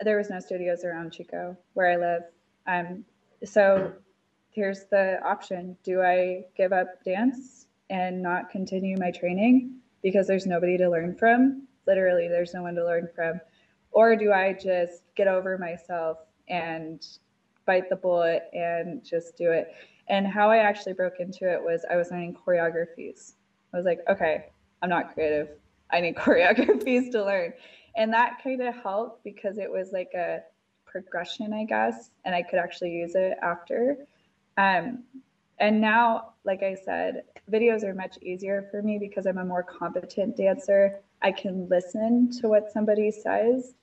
there was no studios around Chico where I live. Um, so here's the option: Do I give up dance and not continue my training because there's nobody to learn from? Literally, there's no one to learn from. Or do I just get over myself and bite the bullet and just do it? And how I actually broke into it was I was learning choreographies. I was like, okay, I'm not creative. I need choreographies to learn. And that kind of helped because it was like a progression, I guess, and I could actually use it after. Um, and now, like I said, videos are much easier for me because I'm a more competent dancer. I can listen to what somebody says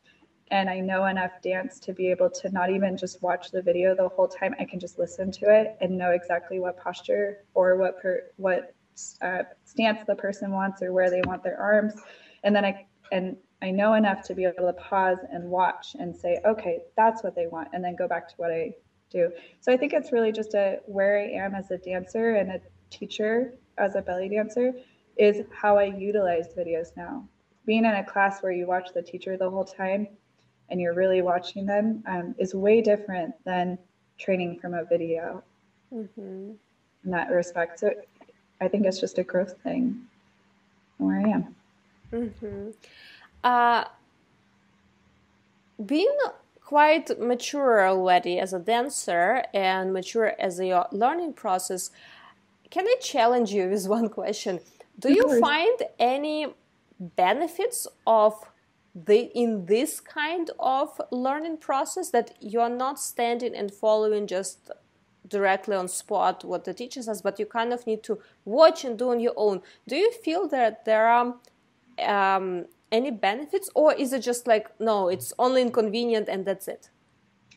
and I know enough dance to be able to not even just watch the video the whole time. I can just listen to it and know exactly what posture or what per, what uh, stance the person wants or where they want their arms and then i and i know enough to be able to pause and watch and say okay that's what they want and then go back to what i do so i think it's really just a where i am as a dancer and a teacher as a belly dancer is how i utilize videos now being in a class where you watch the teacher the whole time and you're really watching them um, is way different than training from a video mm-hmm. in that respect so I think it's just a growth thing where I am. Mm-hmm. Uh, being quite mature already as a dancer and mature as a learning process, can I challenge you with one question? Do you find any benefits of the in this kind of learning process that you are not standing and following just directly on spot what the teacher says, but you kind of need to watch and do on your own. Do you feel that there are um, any benefits, or is it just like no, it's only inconvenient and that's it?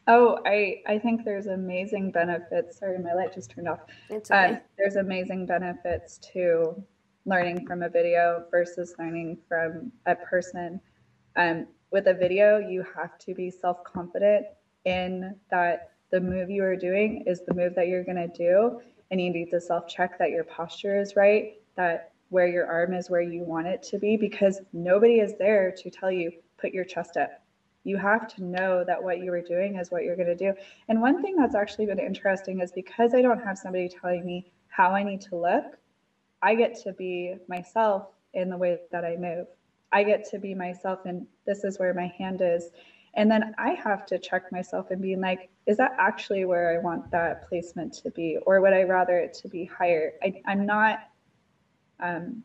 Oh, I I think there's amazing benefits. Sorry, my light just turned off. It's okay. Uh, there's amazing benefits to learning from a video versus learning from a person. Um, with a video, you have to be self confident in that the move you are doing is the move that you're going to do and you need to self check that your posture is right that where your arm is where you want it to be because nobody is there to tell you put your chest up you have to know that what you are doing is what you're going to do and one thing that's actually been interesting is because i don't have somebody telling me how i need to look i get to be myself in the way that i move i get to be myself and this is where my hand is and then I have to check myself and be like, is that actually where I want that placement to be? Or would I rather it to be higher? I, I'm not, um,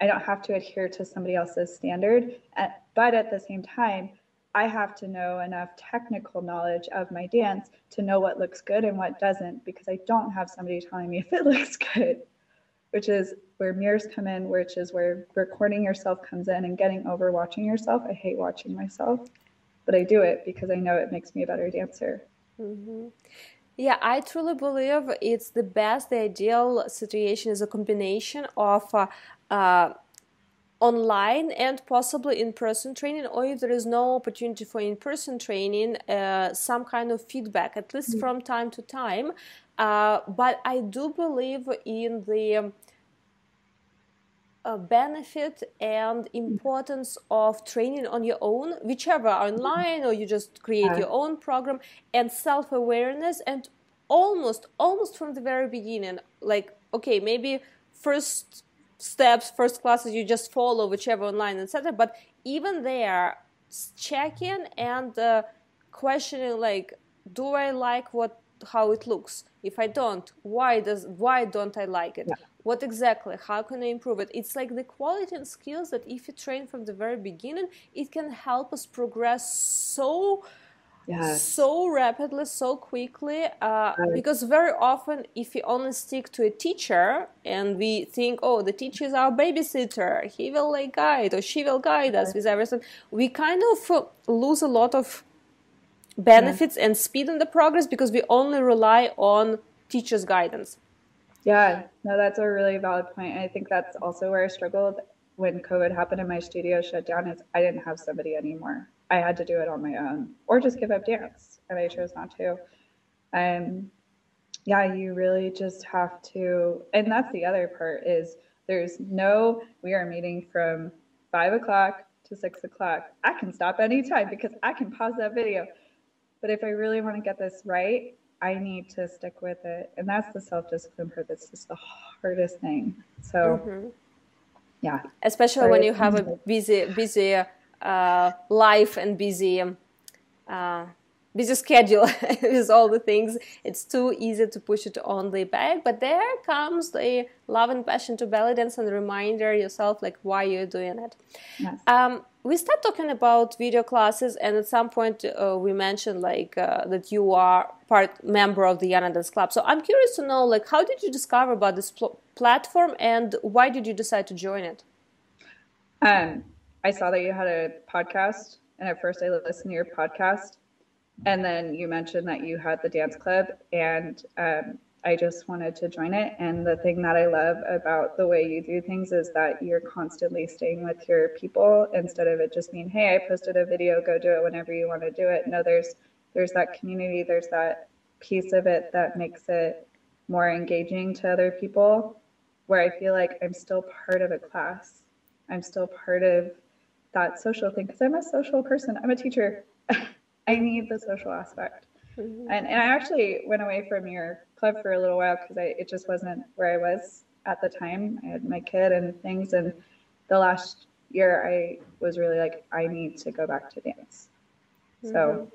I don't have to adhere to somebody else's standard. At, but at the same time, I have to know enough technical knowledge of my dance to know what looks good and what doesn't because I don't have somebody telling me if it looks good, which is where mirrors come in, which is where recording yourself comes in and getting over watching yourself. I hate watching myself but I do it because I know it makes me a better dancer. Mm-hmm. Yeah, I truly believe it's the best, the ideal situation is a combination of uh, uh, online and possibly in-person training or if there is no opportunity for in-person training uh, some kind of feedback at least mm-hmm. from time to time. Uh, but i do believe in the uh, benefit and importance of training on your own, whichever online or you just create your own program, and self awareness, and almost almost from the very beginning, like okay, maybe first steps, first classes you just follow whichever online, etc. But even there, checking and uh, questioning like do i like what how it looks if i don't why does why don't i like it yeah. what exactly how can i improve it it's like the quality and skills that if you train from the very beginning it can help us progress so yes. so rapidly, so quickly. Uh, right. Because very often, if we only stick to a teacher and we think, oh, the teacher is our babysitter, he will like guide or she will guide us with everything, we kind of uh, lose a lot of benefits yeah. and speed in the progress because we only rely on teacher's guidance. Yeah, no, that's a really valid point. I think that's also where I struggled when COVID happened and my studio shut down is I didn't have somebody anymore. I had to do it on my own or just give up dance. And I chose not to. Um, yeah, you really just have to. And that's the other part is there's no, we are meeting from five o'clock to six o'clock. I can stop anytime because I can pause that video. But if I really want to get this right, I need to stick with it. And that's the self discipline part that's just the hardest thing. So, mm-hmm. yeah. Especially when you have a busy, busy uh, life and busy uh, busy schedule with all the things. It's too easy to push it on the back but there comes the love and passion to belly dance and reminder yourself like why you're doing it. Yes. um, we start talking about video classes and at some point uh, we mentioned like uh, that you are part member of the Iana Dance Club. So i'm curious to know like how did you discover about this pl- platform and why did you decide to join it? Um, I saw that you had a podcast, and at first I listened to your podcast, and then you mentioned that you had the dance club, and um, I just wanted to join it. And the thing that I love about the way you do things is that you're constantly staying with your people instead of it just being, "Hey, I posted a video, go do it whenever you want to do it." No, there's there's that community, there's that piece of it that makes it more engaging to other people, where I feel like I'm still part of a class. I'm still part of that social thing because I'm a social person. I'm a teacher. I need the social aspect. Mm-hmm. And, and I actually went away from your club for a little while because it just wasn't where I was at the time. I had my kid and things, and the last year I was really like, I need to go back to dance. Mm-hmm. So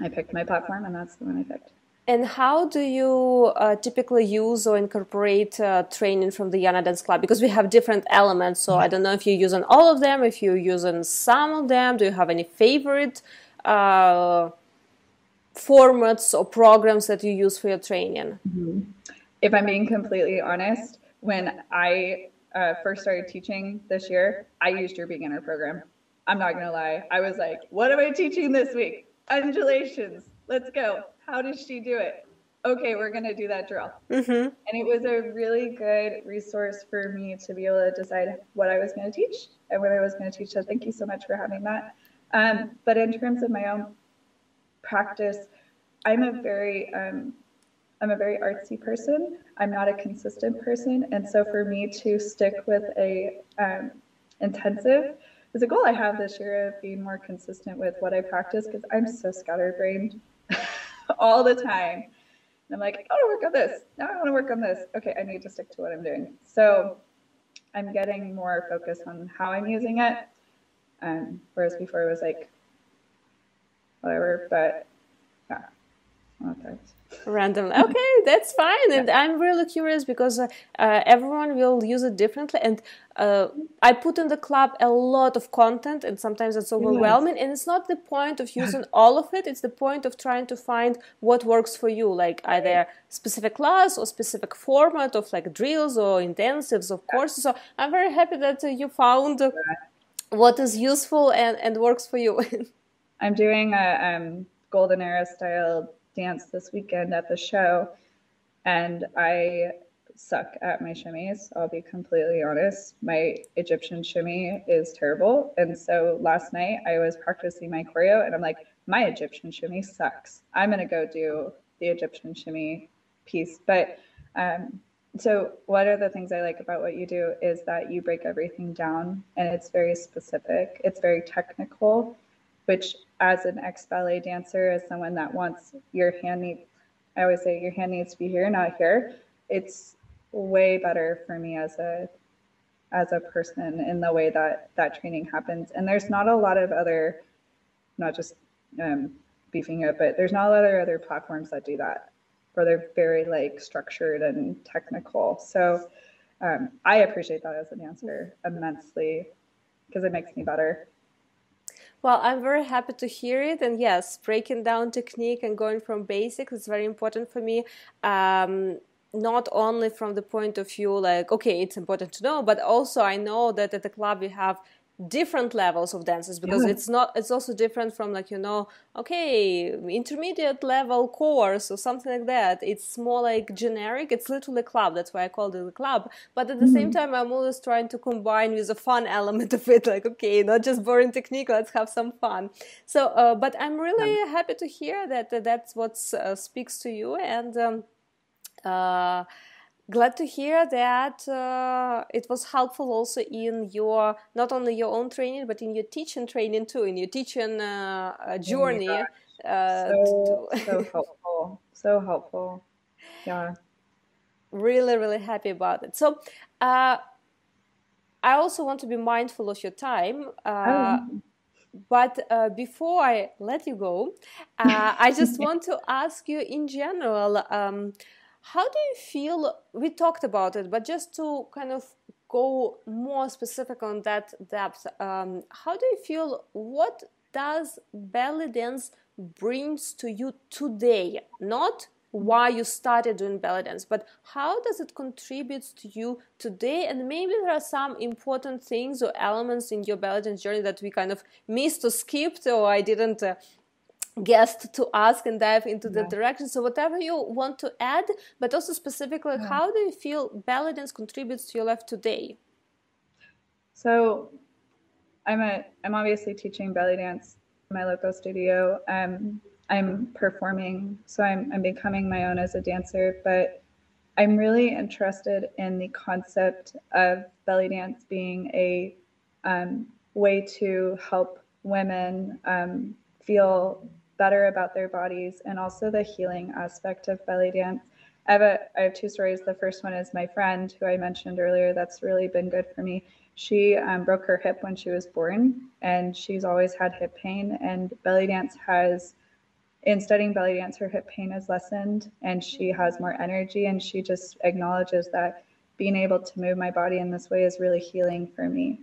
I picked my platform, and that's the one I picked. And how do you uh, typically use or incorporate uh, training from the Iana Dance Club? Because we have different elements. So I don't know if you're using all of them, if you're using some of them. Do you have any favorite uh, formats or programs that you use for your training? Mm-hmm. If I'm being completely honest, when I uh, first started teaching this year, I used your beginner program. I'm not going to lie. I was like, what am I teaching this week? Undulations. Let's go how does she do it? Okay, we're going to do that drill. Mm-hmm. And it was a really good resource for me to be able to decide what I was going to teach and what I was going to teach. So thank you so much for having that. Um, but in terms of my own practice, I'm a very um, I'm a very artsy person. I'm not a consistent person, and so for me to stick with a um, intensive is a goal I have this year of being more consistent with what I practice because I'm so scatterbrained. all the time. And I'm like, I want to work on this. Now I want to work on this. Okay, I need to stick to what I'm doing. So I'm getting more focused on how I'm using it. Um, whereas before it was like, whatever, but yeah, okay random. Okay that's fine. And i'm really curious because uh, uh, everyone will use it differently. And uh, i put in the club a lot of content and sometimes it's overwhelming. Yes. and it's not the point of using all of it. It's the point of trying to find what works for you. Like either specific class or specific format of like drills or intensives of courses? So i'm very happy that uh, you found what is useful and, and works for you. I'm doing a um, golden era style dance this weekend at the show, and I suck at my shimmies. I'll be completely honest. My Egyptian shimmy is terrible. And so last night I was practicing my choreo and I'm like, my Egyptian shimmy sucks. I'm going to go do the Egyptian shimmy piece. But um, so, one of the things I like about what you do is that you break everything down and it's very specific, it's very technical, which as an ex ballet dancer, as someone that wants your hand need, I always say your hand needs to be here, not here. It's way better for me as a as a person in the way that that training happens. And there's not a lot of other, not just um, beefing up, but there's not a lot of other platforms that do that, where they're very like structured and technical. So um, I appreciate that as an answer immensely because it makes me better. Well, I'm very happy to hear it. And yes, breaking down technique and going from basics is very important for me. Um, not only from the point of view like okay it's important to know but also i know that at the club we have different levels of dances because yeah. it's not it's also different from like you know okay intermediate level course or something like that. It's more like generic. It's literally a club. That's why i called it a club. But at the mm-hmm. same time i'm always trying to combine with a fun element of it. Like okay not just boring technique. Let's have some fun. So uh, but i'm really yeah. happy to hear that, that that's what uh, speaks to you. And um, uh, glad to hear that uh, it was helpful also in your not only your own training but in your teaching training too in your teaching uh, uh journey oh uh, so, so helpful. So helpful. Yeah. Really really happy about it. So uh, i also want to be mindful of your time uh, oh. but uh, before I let you go, uh, I just want to ask you in general um, how do you feel? We talked about it, but just to kind of go more specific on that depth, um, how do you feel? What does belly dance brings to you today? Not why you started doing belly dance, but how does it contribute to you today? And maybe there are some important things or elements in your belly dance journey that we kind of missed or skipped, or I didn't uh, guest to ask and dive into yeah. the direction. So whatever you want to add, but also specifically, yeah. how do you feel belly dance contributes to your life today? So I'm a I'm obviously teaching belly dance in my local studio. Um, I'm performing, so I'm I'm becoming my own as a dancer, but I'm really interested in the concept of belly dance being a um, way to help women um, feel better about their bodies and also the healing aspect of belly dance. I have a I have two stories. The first one is my friend who I mentioned earlier. That's really been good for me. She um, broke her hip when she was born, and she's always had hip pain. And belly dance has, in studying belly dance, her hip pain has lessened, and she has more energy. And she just acknowledges that being able to move my body in this way is really healing for me.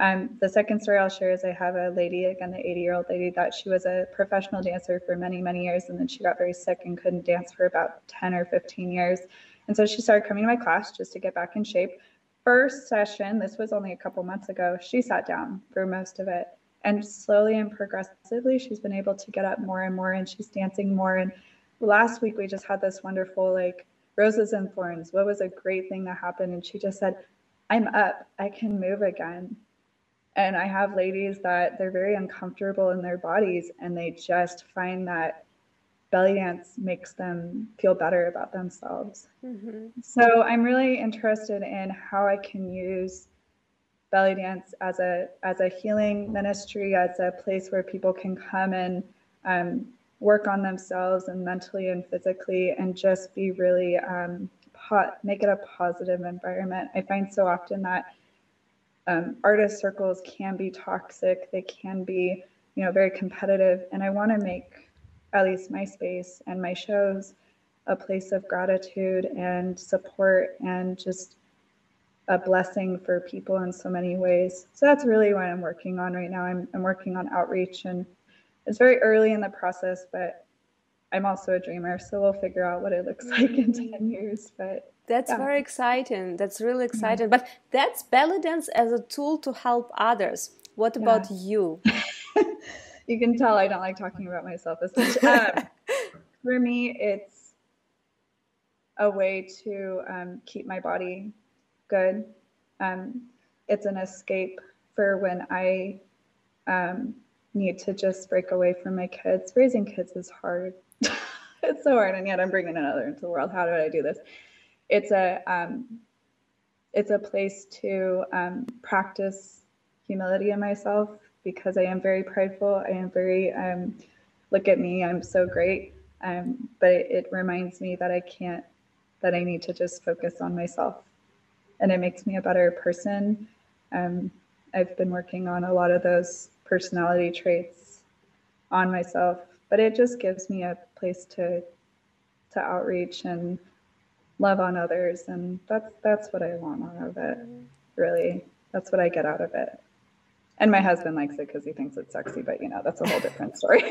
Um, the second story I'll share is I have a lady, again, the 80 year old lady, that she was a professional dancer for many, many years. And then she got very sick and couldn't dance for about 10 or 15 years. And so she started coming to my class just to get back in shape. First session, this was only a couple months ago, she sat down for most of it. And slowly and progressively, she's been able to get up more and more and she's dancing more. And last week, we just had this wonderful, like, roses and thorns. What was a great thing that happened? And she just said, I'm up. I can move again. And I have ladies that they're very uncomfortable in their bodies and they just find that belly dance makes them feel better about themselves. Mm-hmm. So I'm really interested in how I can use belly dance as a as a healing ministry, as a place where people can come and um, work on themselves and mentally and physically, and just be really um, make it a positive environment. I find so often that um, artist circles can be toxic. They can be, you know, very competitive. And I want to make at least my space and my shows a place of gratitude and support and just a blessing for people in so many ways. So that's really what I'm working on right now. I'm, I'm working on outreach and it's very early in the process, but I'm also a dreamer. So we'll figure out what it looks like in 10 years. But that's yeah. very exciting. That's really exciting. Yeah. But that's belly dance as a tool to help others. What about yeah. you? you can tell I don't like talking about myself as much. Um, for me, it's a way to um, keep my body good. Um, it's an escape for when I um, need to just break away from my kids. Raising kids is hard. It's so hard, and yet I'm bringing another into the world. How do I do this? it's a um, it's a place to um, practice humility in myself because I am very prideful. I am very um, look at me, I'm so great. Um, but it, it, reminds me that I can't, that I need to just focus on myself, and it makes me a better person. Um, I've been working on a lot of those personality traits on myself but it just gives me a place to to outreach and love on others, and that's that's what I want out of it. Really, that's what I get out of it. And my husband likes it because he thinks it's sexy, but you know that's a whole different story.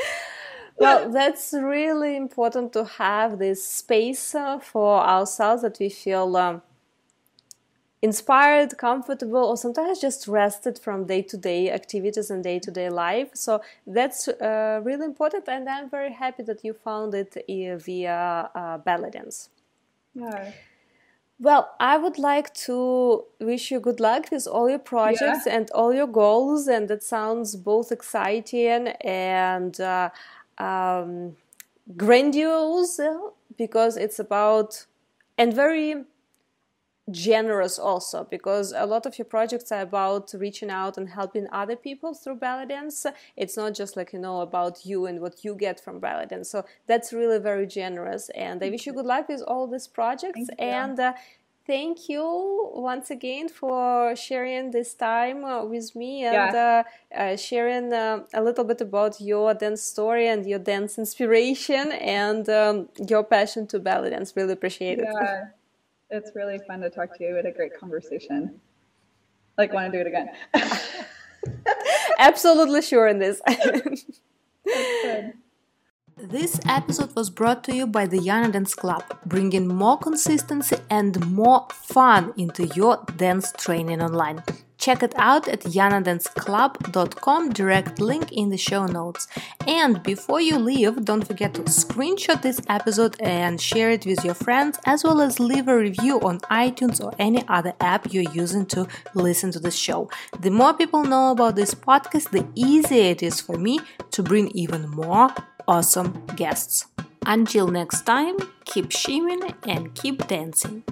well, that's really important to have this space uh, for ourselves that we feel um, inspired, comfortable, or sometimes just rested from day to day activities and day to day life. So that's uh, really important, and I'm very happy that you found it uh, via uh, belly dance. Yeah. Well, I would like to wish you good luck with all your projects yeah. and all your goals, and that sounds both exciting and uh, um, grandiose because it's about and very generous also because a lot of your projects are about reaching out and helping other people through belly dance. It's not just like you know about you and what you get from belly dance. So that's really very generous and i wish you good luck with all these projects and uh, thank you once again for sharing this time uh, with me and yeah. uh, uh, sharing uh, a little bit about your dance story and your dance inspiration and um, your passion to belly dance. Really appreciate it. Yeah it's really fun to talk to you. We had a great conversation. Like, want to do it again? Absolutely sure in this. This episode was brought to you by the Iana Dance Club, bringing more consistency and more fun into your dance training online. Check it out at ianadanceclub.com, direct link in the show notes. And before you leave, don't forget to screenshot this episode and share it with your friends, as well as leave a review on iTunes or any other app you're using to listen to the show. The more people know about this podcast, the easier it is for me to bring even more awesome guests. Until next time, keep shimming and keep dancing.